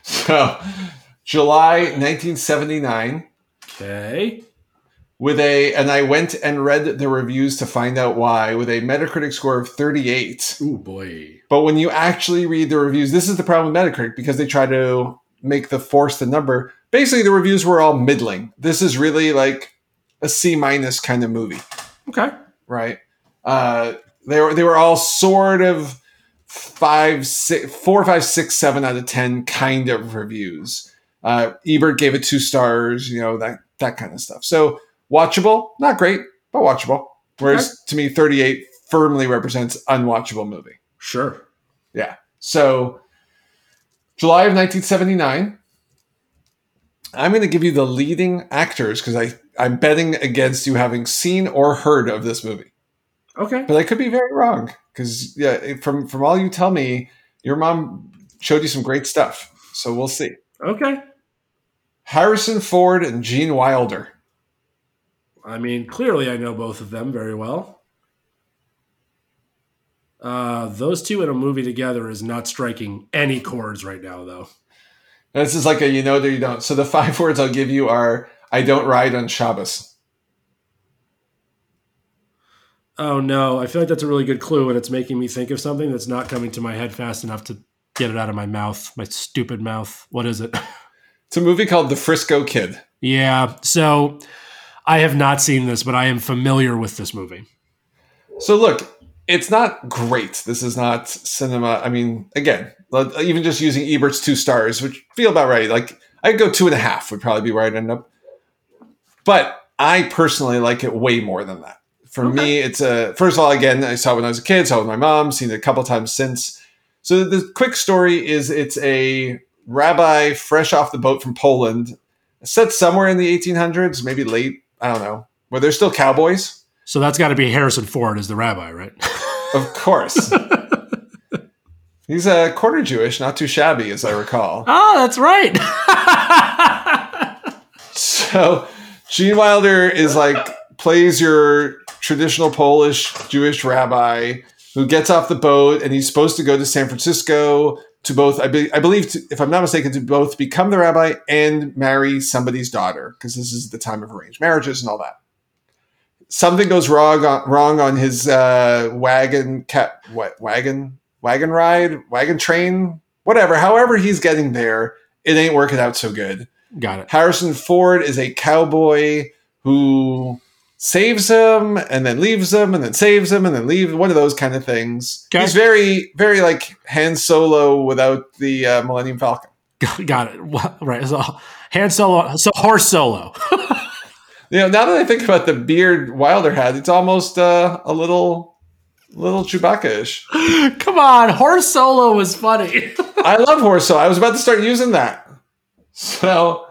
so July 1979. Okay. With a, and I went and read the reviews to find out why, with a Metacritic score of 38. Oh boy. But when you actually read the reviews, this is the problem with Metacritic because they try to make the force the number. Basically, the reviews were all middling. This is really like a C minus kind of movie. Okay. Right. Uh, they were they were all sort of five, six, four, five, six, seven out of ten kind of reviews. Uh, Ebert gave it two stars, you know, that, that kind of stuff. So watchable, not great, but watchable. Whereas okay. to me, 38 firmly represents unwatchable movie. Sure. Yeah. So July of 1979. I'm going to give you the leading actors because I I'm betting against you having seen or heard of this movie. Okay. But I could be very wrong because yeah, from from all you tell me, your mom showed you some great stuff. So we'll see. Okay. Harrison Ford and Gene Wilder. I mean, clearly I know both of them very well. Uh, those two in a movie together is not striking any chords right now, though. This is like a you know that you don't. So the five words I'll give you are I don't ride on Shabbos. Oh no, I feel like that's a really good clue, and it's making me think of something that's not coming to my head fast enough to get it out of my mouth, my stupid mouth. What is it? It's a movie called The Frisco Kid. Yeah. So I have not seen this, but I am familiar with this movie. So look, it's not great. This is not cinema. I mean, again, even just using Ebert's two stars, which feel about right. Like I'd go two and a half would probably be where I'd end up. But I personally like it way more than that. For okay. me, it's a first of all, again, I saw it when I was a kid, saw it with my mom, seen it a couple times since. So the quick story is it's a rabbi fresh off the boat from Poland, set somewhere in the 1800s, maybe late, I don't know, where there's still cowboys. So that's got to be Harrison Ford as the rabbi, right? of course. He's a quarter Jewish, not too shabby, as I recall. Oh, that's right. so Gene Wilder is like plays your traditional Polish Jewish rabbi who gets off the boat and he's supposed to go to San Francisco to both, I, be, I believe, to, if I'm not mistaken, to both become the rabbi and marry somebody's daughter, because this is the time of arranged marriages and all that. Something goes wrong on, wrong on his uh, wagon, cat, what, wagon, wagon ride, wagon train, whatever. However, he's getting there, it ain't working out so good. Got it. Harrison Ford is a cowboy who saves him and then leaves him and then saves him and then leaves one of those kind of things. Okay. He's very very like Han Solo without the uh, Millennium Falcon. Got it. Well, Right. So Han Solo. So horse Solo. You know, now that I think about the beard Wilder had, it's almost uh, a little little Chewbacca-ish. Come on, horse Solo was funny. I love horse Solo. I was about to start using that. So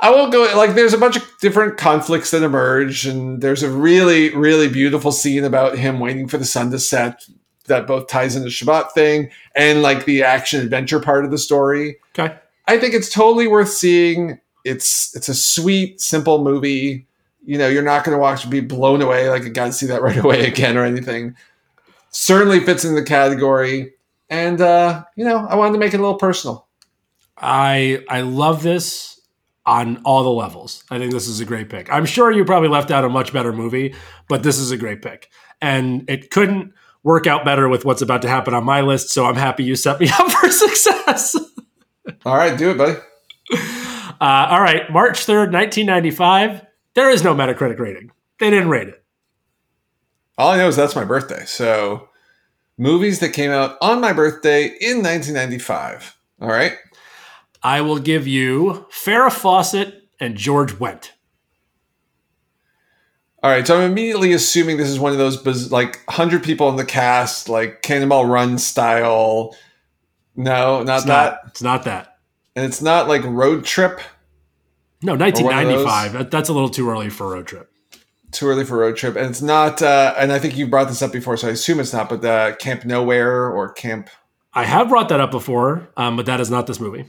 I won't go like there's a bunch of different conflicts that emerge, and there's a really, really beautiful scene about him waiting for the sun to set that both ties into Shabbat thing and like the action adventure part of the story. okay. I think it's totally worth seeing. It's it's a sweet, simple movie. You know, you're not going to watch be blown away like I got to see that right away again or anything. Certainly fits in the category, and uh, you know, I wanted to make it a little personal. I I love this on all the levels. I think this is a great pick. I'm sure you probably left out a much better movie, but this is a great pick. And it couldn't work out better with what's about to happen on my list, so I'm happy you set me up for success. All right, do it, buddy. Uh, all right, March 3rd, 1995. There is no Metacritic rating. They didn't rate it. All I know is that's my birthday. So, movies that came out on my birthday in 1995. All right. I will give you Farrah Fawcett and George Wendt. All right. So, I'm immediately assuming this is one of those biz- like 100 people in the cast, like Cannonball Run style. No, not It's that. not, it's not that. And it's not like Road Trip. No, one of those. 1995. That, that's a little too early for a road trip. Too early for Road Trip. And it's not, uh, and I think you brought this up before, so I assume it's not, but uh, Camp Nowhere or Camp I have brought that up before, um, but that is not this movie.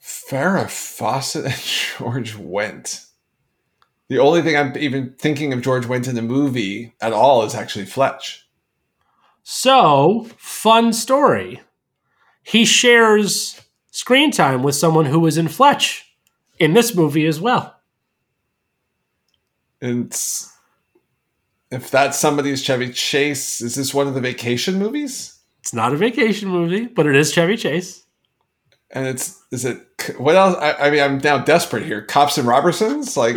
Farrah Fawcett and George Wendt. The only thing I'm even thinking of George Wendt in the movie at all is actually Fletch. So, fun story. He shares screen time with someone who was in Fletch in this movie as well. And it's- if that's somebody's Chevy Chase, is this one of the vacation movies? It's not a vacation movie, but it is Chevy Chase. And it's is it what else? I, I mean, I'm now desperate here. Cops and Robertsons, like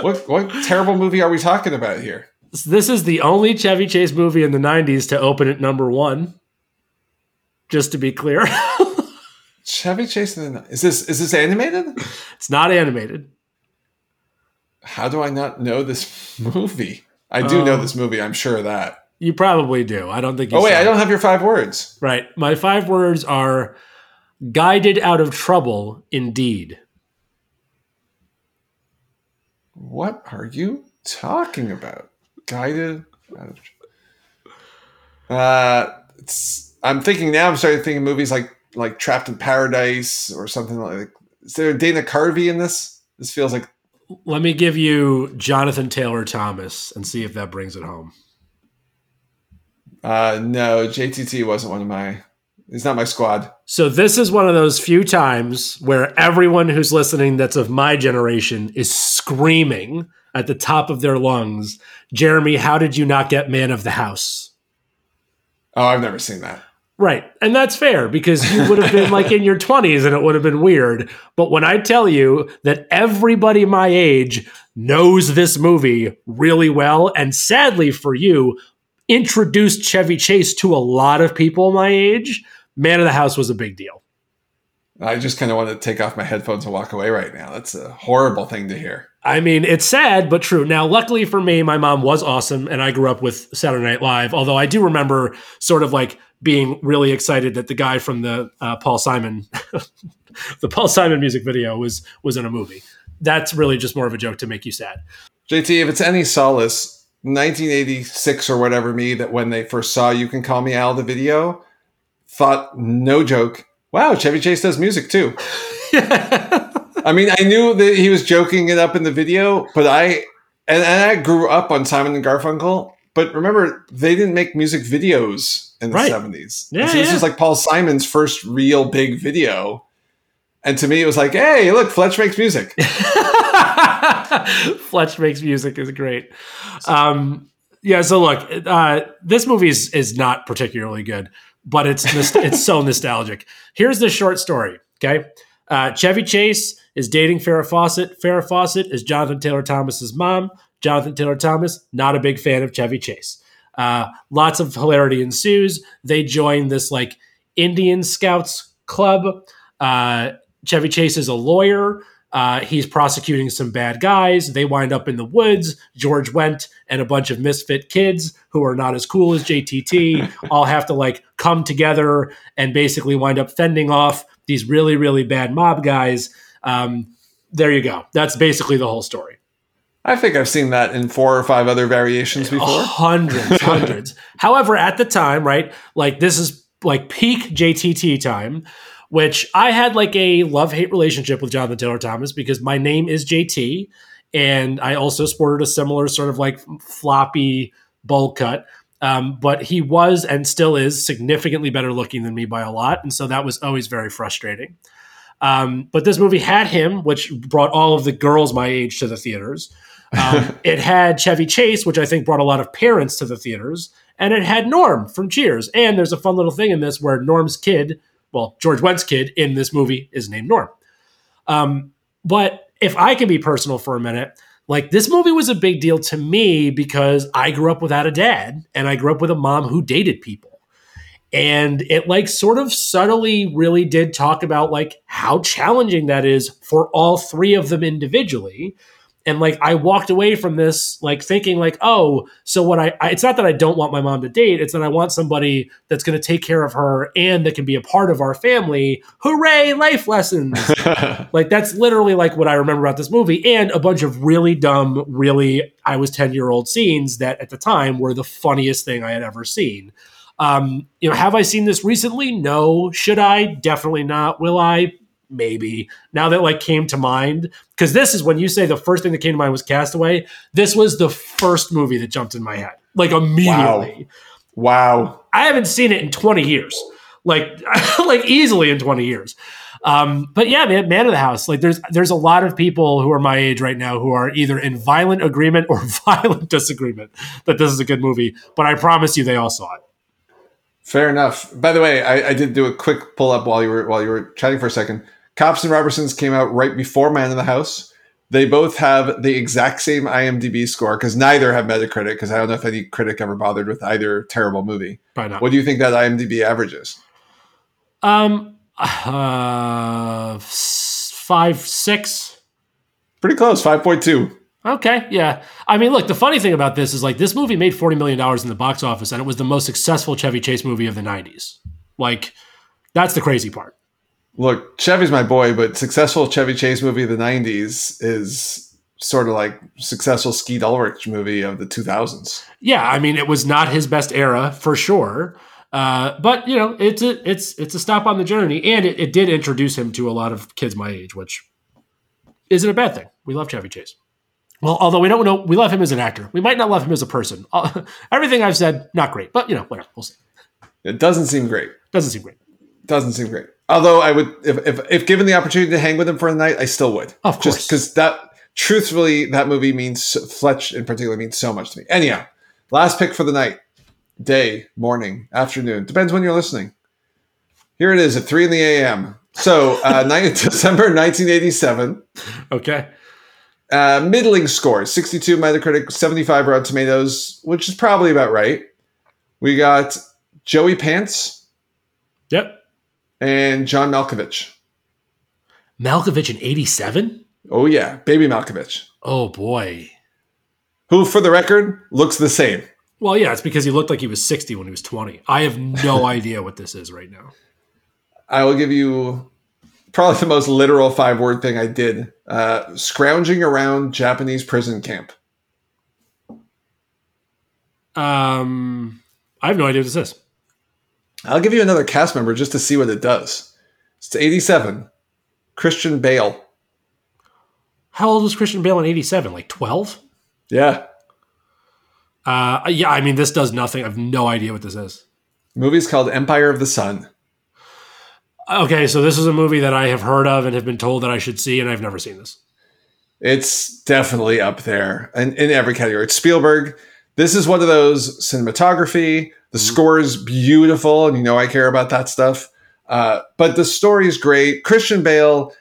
what what terrible movie are we talking about here? This is the only Chevy Chase movie in the 90s to open at number one. Just to be clear, Chevy Chase in the is this is this animated? it's not animated. How do I not know this movie? I do know Um, this movie. I'm sure of that. You probably do. I don't think you Oh wait, I don't have your five words. Right. My five words are guided out of trouble indeed. What are you talking about? Guided. Uh, it's. I'm thinking now. I'm starting to think of movies like like Trapped in Paradise or something like. Is there Dana Carvey in this? This feels like Let me give you Jonathan Taylor Thomas and see if that brings it home. uh no. JTT wasn't one of my. He's not my squad. So this is one of those few times where everyone who's listening that's of my generation is screaming at the top of their lungs, "Jeremy, how did you not get man of the house?" Oh, I've never seen that. Right. And that's fair because you would have been like in your 20s and it would have been weird. But when I tell you that everybody my age knows this movie really well, and sadly for you, introduced Chevy Chase to a lot of people my age, Man of the House was a big deal. I just kind of want to take off my headphones and walk away right now. That's a horrible thing to hear. I mean, it's sad, but true. Now, luckily for me, my mom was awesome, and I grew up with Saturday Night Live. Although I do remember sort of like being really excited that the guy from the uh, Paul Simon, the Paul Simon music video was was in a movie. That's really just more of a joke to make you sad. JT, if it's any solace, 1986 or whatever me that when they first saw You Can Call Me Al the video, thought, no joke, wow, Chevy Chase does music too. I mean, I knew that he was joking it up in the video, but I and, and I grew up on Simon and Garfunkel. But remember, they didn't make music videos in the Right. 70s. Yeah, so this yeah. was like Paul Simon's first real big video. And to me, it was like, hey, look, Fletch makes music. Fletch makes music is great. Um, yeah, so look, uh, this movie is, is not particularly good, but it's it's so nostalgic. Here's the short story. Okay, Uh, Chevy Chase is dating Farrah Fawcett. Farrah Fawcett is Jonathan Taylor Thomas's mom. Jonathan Taylor Thomas, not a big fan of Chevy Chase. Uh, lots of hilarity ensues. They join this like Indian Scouts club. Uh, Chevy Chase is a lawyer. Uh, he's prosecuting some bad guys. They wind up in the woods. George Wendt and a bunch of misfit kids who are not as cool as JTT all have to like come together and basically wind up fending off these really, really bad mob guys. Um, there you go. That's basically the whole story. I think I've seen that in four or five other variations before. Hundreds, hundreds. However, at the time, right, like this is like peak JTT time which I had like a love hate relationship with Jonathan Taylor Thomas because my name is JT. And I also sported a similar sort of like floppy bowl cut. Um, but he was and still is significantly better looking than me by a lot. And so that was always very frustrating. Um, but this movie had him, which brought all of the girls my age to the theaters. Um, it had Chevy Chase, which I think brought a lot of parents to the theaters. And it had Norm from Cheers. And there's a fun little thing in this where Norm's kid well, George Wendt's kid in this movie is named Norm. Um, but if I can be personal for a minute, like this movie was a big deal to me because I grew up without a dad and I grew up with a mom who dated people. And it like sort of subtly really did talk about like how challenging that is for all three of them individually and like i walked away from this like thinking like oh so what I, I, it's not that i don't want my mom to date it's that i want somebody that's going to take care of her and that can be a part of our family hooray life lessons like that's literally like what i remember about this movie and a bunch of really dumb really i was 10 year old scenes that at the time were the funniest thing i had ever seen um, you know, have I seen this recently? No. Should I? Definitely not. Will I? Maybe now that like came to mind because this is when you say the first thing that came to mind was castaway this was the first movie that jumped in my head like immediately wow, wow. i haven't seen it in 20 years like like easily in 20 years um, but yeah man man of the house like there's there's a lot of people who are my age right now who are either in violent agreement or violent disagreement that this is a good movie but i promise you they all saw it Fair enough. By the way, I, I, did do a quick pull up while you were while you were chatting for a second. Cops and Robertsons came out right before Man in the House. They both have the exact same IMDb score because neither have Metacritic. Because I don't know if any critic ever bothered with either terrible movie. Probably not. What do you think that IMDb average is? Um, uh, five six. Pretty close. Five point two. Okay, yeah. I mean, look, the funny thing about this is like this movie made $40 million in the box office and it was the most successful Chevy Chase movie of the 90s. Like, that's the crazy part. Look, Chevy's my boy, but successful Chevy Chase movie of the '90s is sort of like successful Skeet Ulrich movie of the 2000s. Yeah, I mean, it was not his best era for sure, uh, but you know, it's a it's it's a stop on the journey, and it, it did introduce him to a lot of kids my age, which isn't a bad thing. We love Chevy Chase. Well, although we don't know, we love him as an actor. We might not love him as a person. Uh, everything I've said, not great, but you know, whatever. We'll see. It doesn't seem great. Doesn't seem great. Doesn't seem great. Although I would, if, if, if given the opportunity to hang with him for a night, I still would. Of course, just because that truthfully, that movie means Fletch in particular means so much to me. Anyhow, last pick for the night, day, morning, afternoon depends when you're listening. Here it is at three in the a.m. So, uh, December 1987. Okay. Uh, middling score 62 Metacritic, 75 Rotten Tomatoes, which is probably about right. We got Joey Pants. Yep and John Malkovich. Malkovich in 87? Oh, yeah. Baby Malkovich. Oh, boy. Who, for the record, looks the same. Well, yeah, it's because he looked like he was 60 when he was 20. I have no idea what this is right now. I will give you probably the most literal five word thing I did uh, scrounging around Japanese prison camp. Um, I have no idea what this is. I'll give you another cast member just to see what it does. It's 87. Christian Bale. How old was Christian Bale in 87? Like 12? Yeah. Uh, yeah, I mean, this does nothing. I have no idea what this is. movie's called Empire of the Sun. Okay, so this is a movie that I have heard of and have been told that I should see, and I've never seen this. It's definitely up there in, in every category. It's Spielberg. This is one of those cinematography, the mm-hmm. score is beautiful, and you know I care about that stuff. Uh, but the story is great. Christian Bale.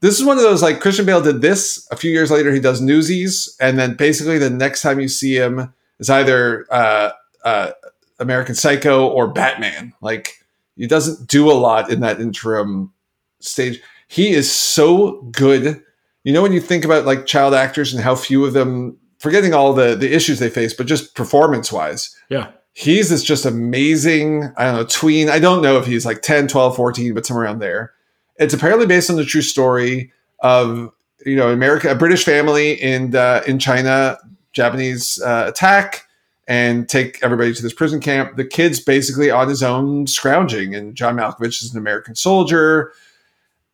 This is one of those like Christian Bale did this. A few years later, he does Newsies, and then basically the next time you see him is either uh, uh, American Psycho or Batman. Like he doesn't do a lot in that interim stage. He is so good. You know when you think about like child actors and how few of them, forgetting all the the issues they face, but just performance wise, Yeah. he's this just amazing i don't know tween. I don't know if he's like 10 12 14 but somewhere around there. It's apparently based on the true story of you know america a british family in uh, in china japanese uh, attack and take everybody to this prison camp. The kid's basically on his own scrounging and john malkovich is an american soldier.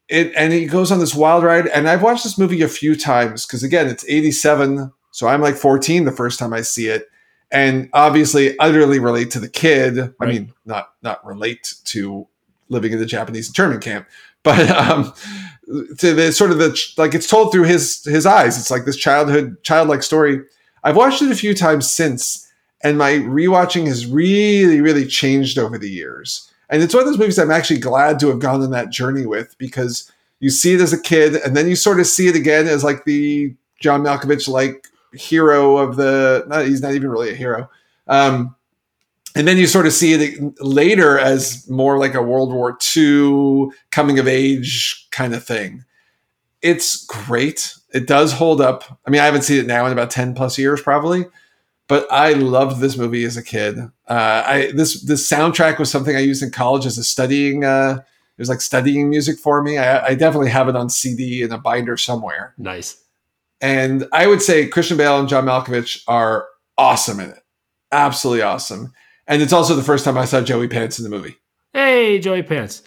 It and he goes on this wild ride. And i've watched this movie a few times because again it's 87 so i'm like 14 the first time i see it and obviously utterly relate to the kid. I mean, not not relate to living in the Japanese internment camp, but um, to the sort of the like it's told through his his eyes. It's like this childhood childlike story. I've watched it a few times since, and my rewatching has really really changed over the years. And it's one of those movies I'm actually glad to have gone on that journey with because you see it as a kid, and then you sort of see it again as like the John Malkovich like hero of the not, he's not even really a hero. Um, and then you sort of see it later as more like a world war ii coming of age kind of thing. It's great. It does hold up. I mean i haven't seen it now in about 10 plus years probably but i loved this movie as a kid. Uh, i this this soundtrack was something i used in college as a studying uh, it was like studying music for me. I, I definitely have it on cd in a binder somewhere. Nice. And I would say Christian Bale and John Malkovich are awesome in it. Absolutely awesome. And it's also the first time I saw Joey Pants in the movie. Hey, Joey Pants.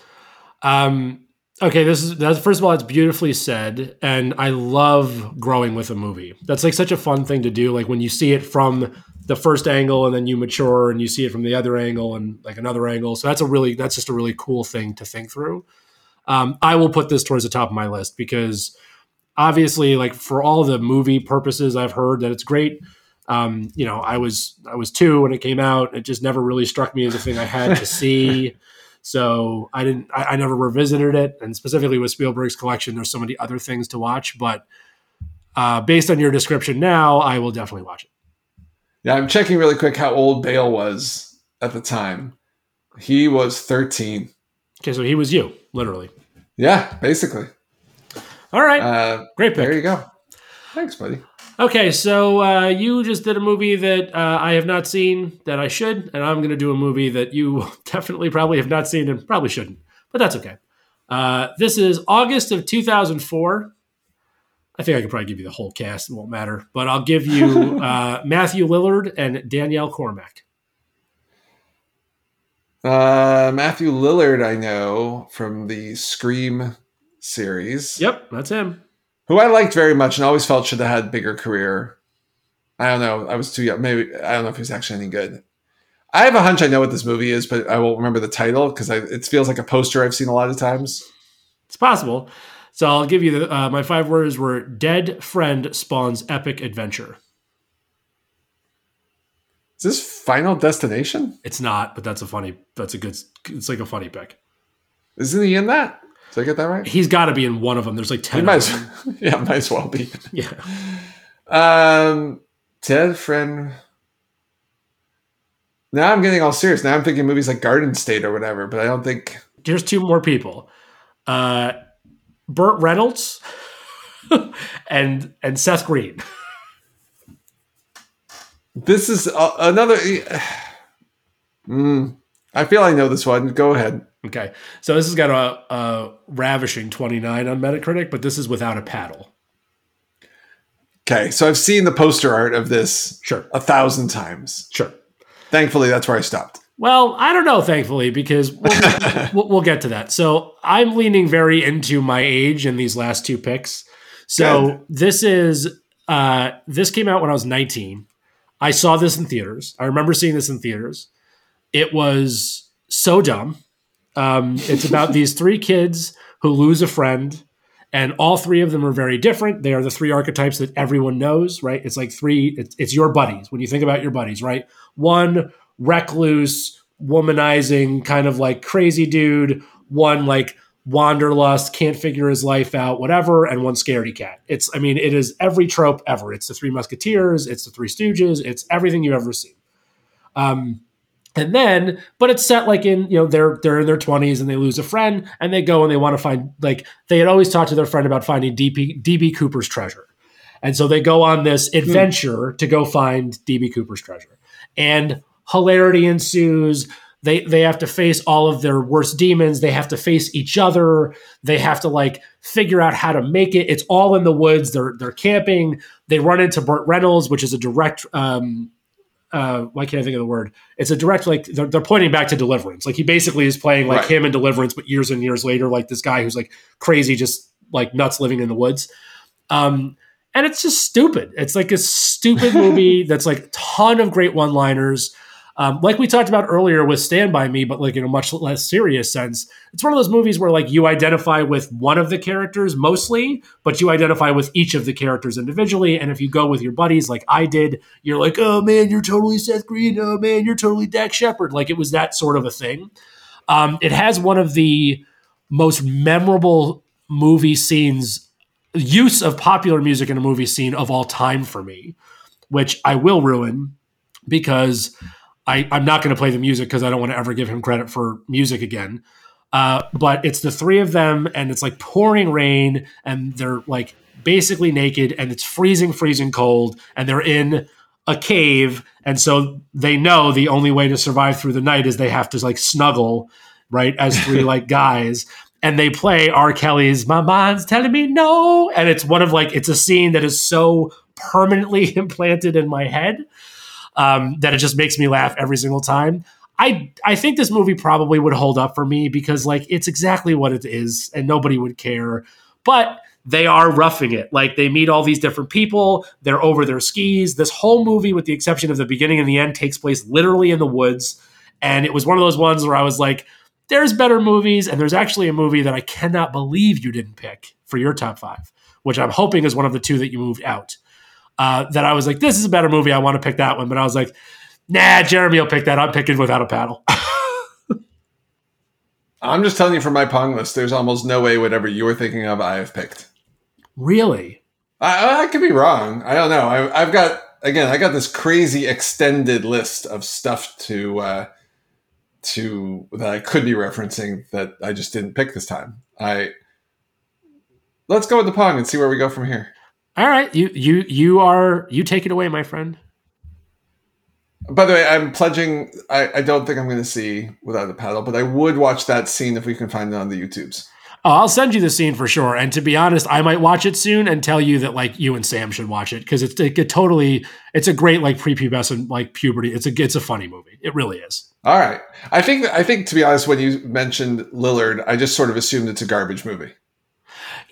Um, okay, this is that's first of all, it's beautifully said, and I love growing with a movie. That's like such a fun thing to do. Like when you see it from the first angle, and then you mature, and you see it from the other angle, and like another angle. So that's a really that's just a really cool thing to think through. Um, I will put this towards the top of my list because obviously, like for all the movie purposes, I've heard that it's great. Um, you know, I was I was two when it came out. It just never really struck me as a thing I had to see. So I didn't. I, I never revisited it, and specifically with Spielberg's collection, there's so many other things to watch. But uh, based on your description now, I will definitely watch it. Yeah, I'm checking really quick how old Bale was at the time. He was 13. Okay, so he was you, literally. Yeah, basically. All right, Uh, great pick. there you go. Thanks, buddy. Okay, so uh, you just did a movie that uh, I have not seen that I should, and I'm going to do a movie that you definitely probably have not seen and probably shouldn't, but that's okay. Uh, this is August of 2004. I think I could probably give you the whole cast; it won't matter. But I'll give you uh, Matthew Lillard and Danielle Cormack. Uh, Matthew Lillard, I know from the Scream series. Yep, that's him. who I liked very much and always felt should have had bigger career. I don't know. I was too young. Maybe I don't know if he's actually any good. I have a hunch I know what this movie is, but I won't remember the title because it feels like a poster I've seen a lot of times. It's possible. So I'll give you the, uh, my five words were dead friend spawns epic adventure. Is this Final Destination? It's not, but that's a funny. That's a good. It's like a funny pick. Isn't he in that? Did I get that right? He's got to be in one of them. There's like ten. He might, of as, them. yeah, might as well be. Yeah. Um, Ted Friend. Now I'm getting all serious. Now I'm thinking movies like Garden State or whatever, but I don't think. Here's two more people. Uh, Burt Reynolds and and Seth Green. This is another. Mm, I feel I know this one. Go ahead. Okay, so this has got a, a ravishing 29 on Metacritic, but this is without a paddle. Okay, so I've seen the poster art of this Sure, a thousand times. sure. Thankfully, that's where I stopped. Well, I don't know, thankfully, because we'll, we'll, we'll get to that. So I'm leaning very into my age in these last two picks. So this is uh, this came out when I was 19. I saw this in theaters. I remember seeing this in theaters. It was so dumb. Um, it's about these three kids who lose a friend, and all three of them are very different. They are the three archetypes that everyone knows, right? It's like three. It's, it's your buddies when you think about your buddies, right? One recluse, womanizing, kind of like crazy dude. one like wanderlust, can't figure his life out, whatever, and one scaredy cat. It's, I mean, it is every trope ever. It's the Three Musketeers, it's the Three Stooges, it's everything you've ever seen. Um, and then, but it's set like in, you know, they're they're in their twenties and they lose a friend and they go and they want to find like they had always talked to their friend about finding DP DB Cooper's treasure. And so they go on this adventure hmm. to go find DB Cooper's treasure. And hilarity ensues they they have to face all of their worst demons they have to face each other they have to like figure out how to make it it's all in the woods they're they're camping they run into burt reynolds which is a direct um uh why can't i think of the word? It's a direct like they're, they're pointing back to deliverance. Like he basically is playing like right. him in deliverance but years and years later like this guy who's like crazy just like nuts living in the woods. Um and it's just stupid. It's like a stupid movie that's like a ton of great one liners um, like we talked about earlier with Stand By Me, but like in a much less serious sense, it's one of those movies where like you identify with one of the characters mostly, but you identify with each of the characters individually. And if you go with your buddies, like I did, you're like, oh man, you're totally Seth Green. Oh man, you're totally Dax Shepard. Like it was that sort of a thing. Um, it has one of the most memorable movie scenes, use of popular music in a movie scene of all time for me, which I will ruin because I, I'm not going to play the music because I don't want to ever give him credit for music again. Uh, but it's the three of them, and it's like pouring rain, and they're like basically naked, and it's freezing, freezing cold, and they're in a cave, and so they know the only way to survive through the night is they have to like snuggle, right, as three like guys. And they play R. Kelly's "My Mind's Telling Me No," and it's one of like it's a scene that is so permanently implanted in my head um, that it just makes me laugh every single time. I I think this movie probably would hold up for me because like it's exactly what it is and nobody would care. But they are roughing it. Like they meet all these different people, they're over their skis. This whole movie with the exception of the beginning and the end takes place literally in the woods and it was one of those ones where I was like there's better movies and there's actually a movie that I cannot believe you didn't pick for your top 5, which I'm hoping is one of the two that you moved out uh, that I was like, this is a better movie. I want to pick that one. But I was like, nah, Jeremy will pick that. I'm picking without a paddle. I'm just telling you from my pong list, there's almost no way whatever you were thinking of, I have picked. Really? I, I could be wrong. I don't know. I, have got again. I got this crazy extended list of stuff to uh, to that I could be referencing that I just didn't pick this time. I let's go with the pong and see where we go from here. All right, you you you are you take it away, my friend. By the way, I'm pledging. I, I don't think I'm going to see without the paddle, but I would watch that scene if we can find it on the YouTubes. Oh, I'll send you the scene for sure. And to be honest, I might watch it soon and tell you that like you and Sam should watch it because it's it, it totally it's a great like prepubescent like puberty. It's a it's a funny movie. It really is. All right, I think I think to be honest, when you mentioned Lillard, I just sort of assumed it's a garbage movie.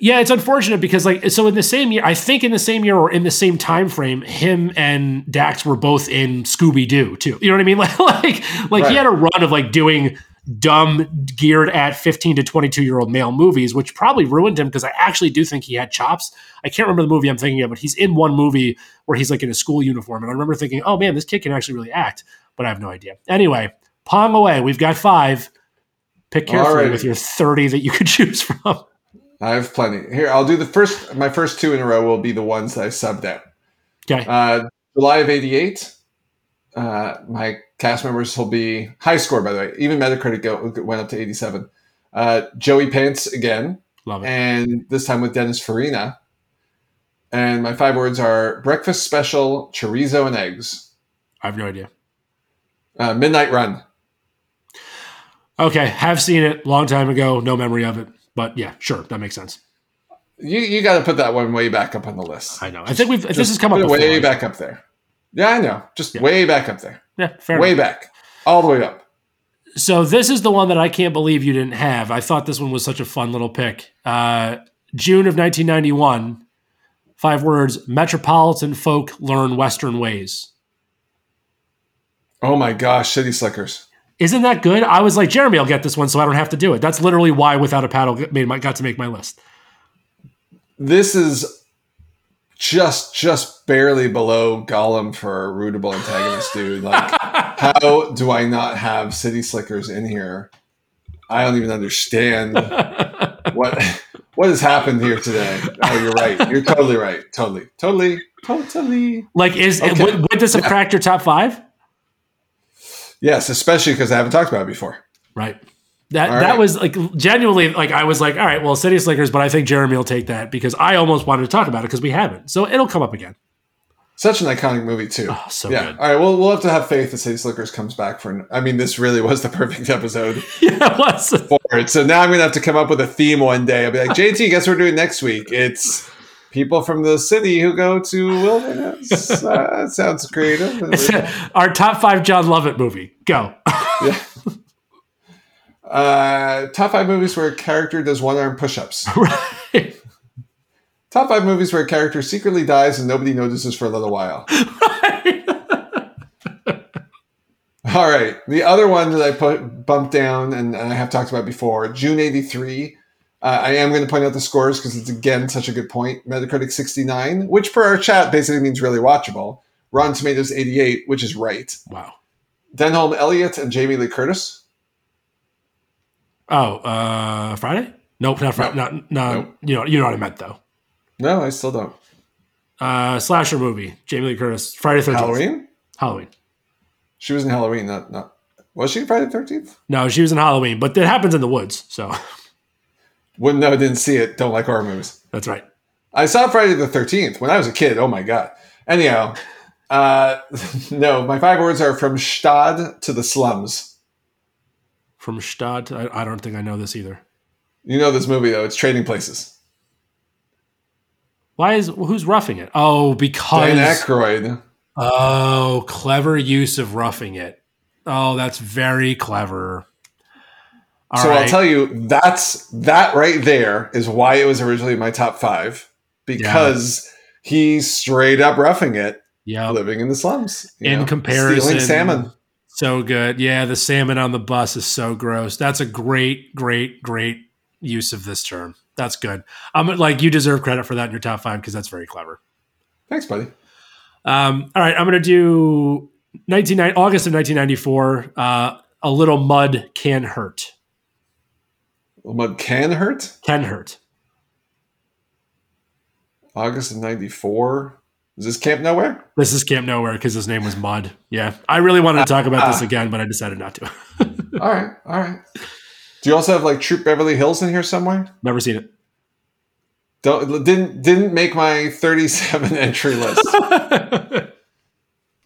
Yeah, it's unfortunate because like so in the same year, I think in the same year or in the same time frame, him and Dax were both in Scooby Doo too. You know what I mean? Like like like right. he had a run of like doing dumb geared at 15 to 22 year old male movies which probably ruined him because i actually do think he had chops i can't remember the movie i'm thinking of but he's in one movie where he's like in a school uniform and i remember thinking oh man this kid can actually really act but i have no idea anyway pong away we've got five pick carefully with your 30 that you could choose from I have plenty. Here, I'll do the first. My first two in a row will be the ones that I subbed out. Okay. Uh, July of '88. Uh, my cast members will be high score, by the way. Even Metacritic go, went up to 87. Uh, Joey Pants again. Love it. And this time with Dennis Farina. And my five words are breakfast special, chorizo and eggs. I have no idea. Uh, Midnight Run. Okay, have seen it long time ago. No memory of it. But yeah, sure, that makes sense. You you got to put that one way back up on the list. I know. I think we've this has come up way back up there. Yeah, I know. Just yeah. way back up there. Yeah, fair. Enough. Way enough. back, all the way up. So this is the one that I can't believe you didn't have. I thought this one was such a fun little pick. Uh, June of 1991. Five words: Metropolitan folk learn Western ways. Oh my gosh, City Slickers. Isn't that good? I was like, Jeremy, I'll get this one so I don't have to do it. That's literally why Without a Paddle made my, got to make my list. This is just just barely below Gollum for a rootable antagonist, dude. Like, how do I not have City Slickers in here? I don't even understand what what has happened here today. Oh, you're right. You're totally right. Totally, totally, totally. like, is Okay. would, would this have Yeah. cracked your top five? Yes, especially because I haven't talked about it before. Right. That All that right. was like genuinely like I was like, all right, well, City Slickers, but I think Jeremy will take that because I almost wanted to talk about it because we haven't. So it'll come up again. Such an iconic movie too. Oh, so yeah. good. All right. Well, we'll have to have faith that City Slickers comes back for. I mean, this really was the perfect episode yeah, it was. for it. So now I'm gonna have to come up with a theme one day. I'll be like, JT, guess what we're doing next week? It's people from the city who go to wilderness. uh, sounds creative. Our top five John Lovett movie. Go. Yeah. Uh, top five movies where a character does one arm push ups. right. Top five movies where a character secretly dies and nobody notices for a little while. All right. The other one that I put bumped down and, and I have talked about before, June 83. Uh, I am going to point out the scores because it's again such a good point. Metacritic 69, which per our chat basically means really watchable. Rotten Tomatoes 88, which is right. Wow. Denholm Elliott and Jamie Lee Curtis. Oh, uh, Friday? Nope, not Friday. Nope. Not, no, Nope. you know, you know what I meant though. No, I still don't. Uh, slasher movie. Jamie Lee Curtis. Friday Thirteenth. Halloween? Halloween. She was in Halloween, not not. Was she in Friday 13th? No, she was in Halloween, but it happens in the woods. So Wouldn't know, didn't see it. Don't like horror movies. that's right. I saw Friday the 13th when I was a kid. Oh my God. Anyhow, uh, no, my five words are from Stad to the slums. From Stad. I, I don't think I know this either. You know this movie, though. It's Trading Places. Why is who's roughing it? Oh, because Dan Aykroyd. oh, clever use of roughing it. Oh, that's very clever. All so right. I'll tell you, that's that right there is why it was originally my top five because he's straight up roughing it, yeah, living in the slums. In know, comparison- stealing salmon. so good. Yeah, the salmon on the bus is so gross. That's a great, great, great use of this term. That's good. I'm like you deserve credit for that in your top five because that's very clever. Thanks, buddy. Um, all right, I'm going to do 19, August of 1994. Uh, a little mud can hurt. Mud can hurt. Can hurt. August of '94. Is this Camp Nowhere? This is Camp Nowhere because his name was Mud. Yeah, I really wanted to talk about this Ah. again, but I decided not to. all right, all right. Do you also have like Troop Beverly Hills in here somewhere? Never seen it. Don't didn't didn't make my 37 entry list.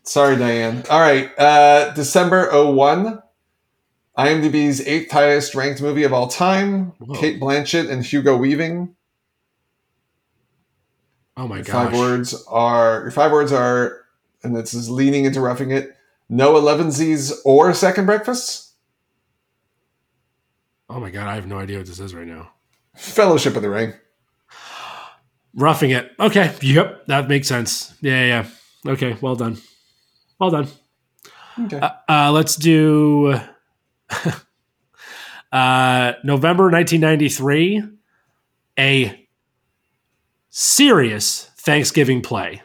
Sorry, Diane. All right, uh, December 01. IMDb's eighth highest ranked movie of all time. Whoa. Cate Blanchett and Hugo Weaving. oh my gosh. five words are your five words are, and this is leaning into roughing it. No elevensies or second breakfasts. Oh my god, I have no idea what this is right now. Fellowship of the Ring. Roughing it. Okay. Yep. That makes sense. Yeah, yeah. yeah. Okay. Well done. Well done. Okay. Uh, uh, let's do uh, November 1993. A serious Thanksgiving play.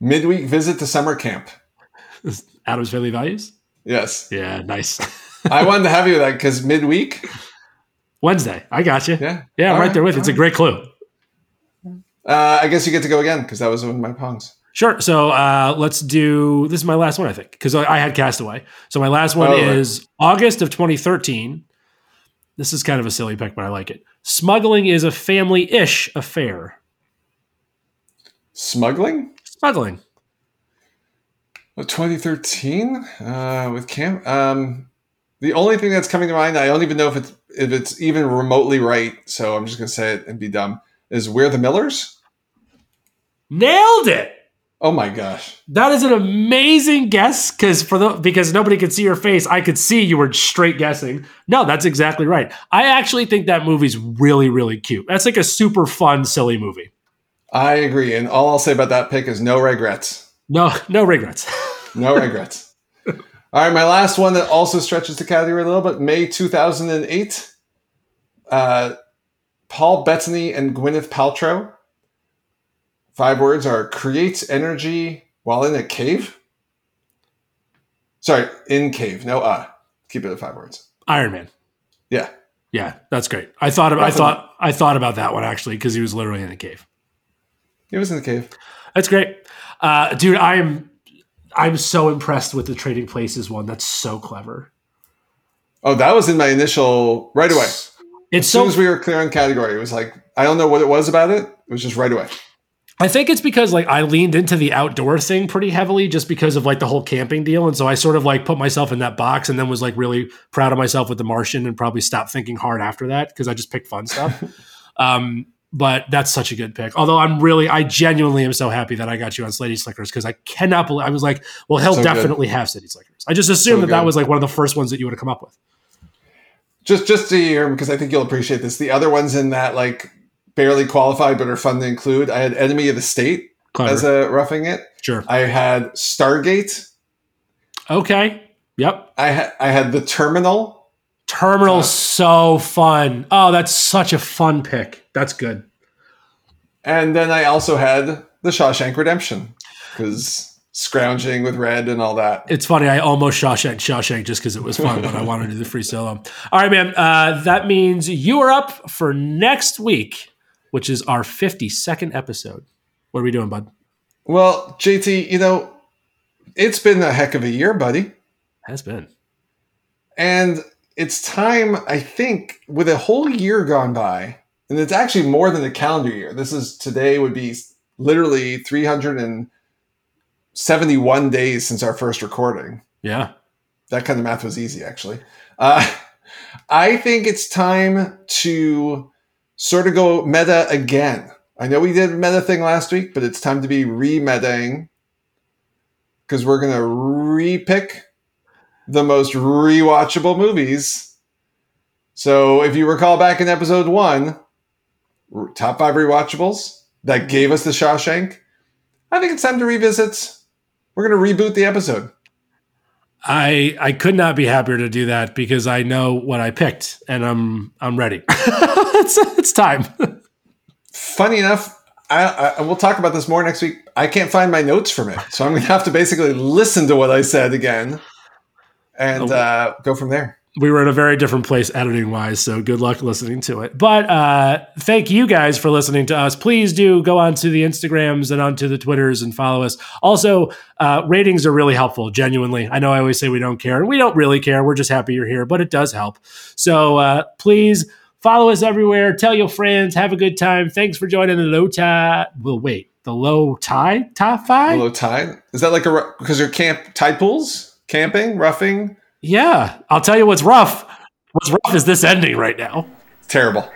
Midweek visit to summer camp. Addams Family Values. Yes, Yeah. Nice. I wanted to have you with that because midweek. Wednesday. I got you. Yeah, Yeah, All right, there with you. It's a great clue. Uh, I guess you get to go again because that was one of my pongs. Sure. So uh, let's do this is my last one, I think, because I I had Castaway. So my last one Oh, right. is August of 2013. This is kind of a silly pick, but I like it. Smuggling is a family ish affair. Smuggling. Smuggling. Uh, 2013 uh, with Cam. Um, the only thing that's coming to mind, I don't even know if it's if it's even remotely right, so I'm just gonna say it and be dumb. Is We're the Millers? Nailed it. Oh my gosh! That is an amazing guess because for the because nobody could see your face, I could see you were straight guessing. No, that's exactly right. I actually think that movie's really really cute. That's like a super fun silly movie. I agree, and all I'll say about that pick is no regrets. No no regrets. No regrets. all right, my last one that also stretches the category a little bit. May 2008. Uh, Paul Bettany and Gwyneth Paltrow. Five words are creates energy while in a cave. Sorry, in cave. No uh. Keep it at five words. Iron Man. Yeah. Yeah, that's great. I thought about, I thought I thought about that one actually because he was literally in a cave. He was in the cave. That's great, uh, dude. I am I'm so impressed with the trading places one. That's so clever. Oh, that was in my initial right away. It's as so soon as we were clear on category, it was like I don't know what it was about it. It was just right away. I think it's because like I leaned into the outdoor thing pretty heavily just because of like the whole camping deal. And so I sort of like put myself in that box and then was like really proud of myself with the Martian and probably stopped thinking hard after that because I just picked fun stuff. um, but that's such a good pick. Although I'm really, I genuinely am so happy that I got you on City Slickers because I cannot believe I was like, well, he'll So good. definitely have City Slickers. I just assumed So that that was like one of the first ones that you would have come up with. Just just to hear because I think you'll appreciate this. The other ones in that like barely qualified but are fun to include. I had Enemy of the State Clever. as a roughing it. sure. I had Stargate. Okay. Yep. I had I had the Terminal. Terminal's so fun. Oh, that's such a fun pick. That's good. And then I also had the Shawshank Redemption because scrounging with red and all that. It's funny. I almost Shawshank Shawshank just because it was fun, but I wanted to do the free solo. All right, man. Uh, that means you are up for next week, which is our 52nd episode. What are we doing, bud? Well, JT, you know, it's been a heck of a year, buddy. Has been. And it's time, I think, with a whole year gone by, and it's actually more than a calendar year. This is today would be literally 371 days since our first recording. Yeah. That kind of math was easy, actually. Uh, I think it's time to sort of go meta again. I know we did meta thing last week, but it's time to be re-metaing because we're to re-pick the most rewatchable movies. So if you recall back in episode one, top five rewatchables that gave us the Shawshank, I think it's time to revisit. We're to reboot the episode. I I could not be happier to do that because I know what I picked and I'm I'm ready. it's, it's time. funny enough, I, I we'll talk about this more next week. I can't find my notes from it, so I'm going to have to basically listen to what I said again and Oh. uh, go from there. We were in a very different place editing wise so good luck listening to it. But uh, thank you guys for listening to us. Please do go onto the instagrams and onto the twitters and follow us. Also uh, ratings are really helpful genuinely. I know i always say we don't care and we don't really care. We're just happy you're here but it does help. So uh, please follow us everywhere. Tell your friends. Have a good time. Thanks for joining the low tide We'll wait the low tide top five Low tide is that like a because you're camp tide pools, camping, roughing, yeah i'll tell you what's rough what's rough is this ending right now It's terrible.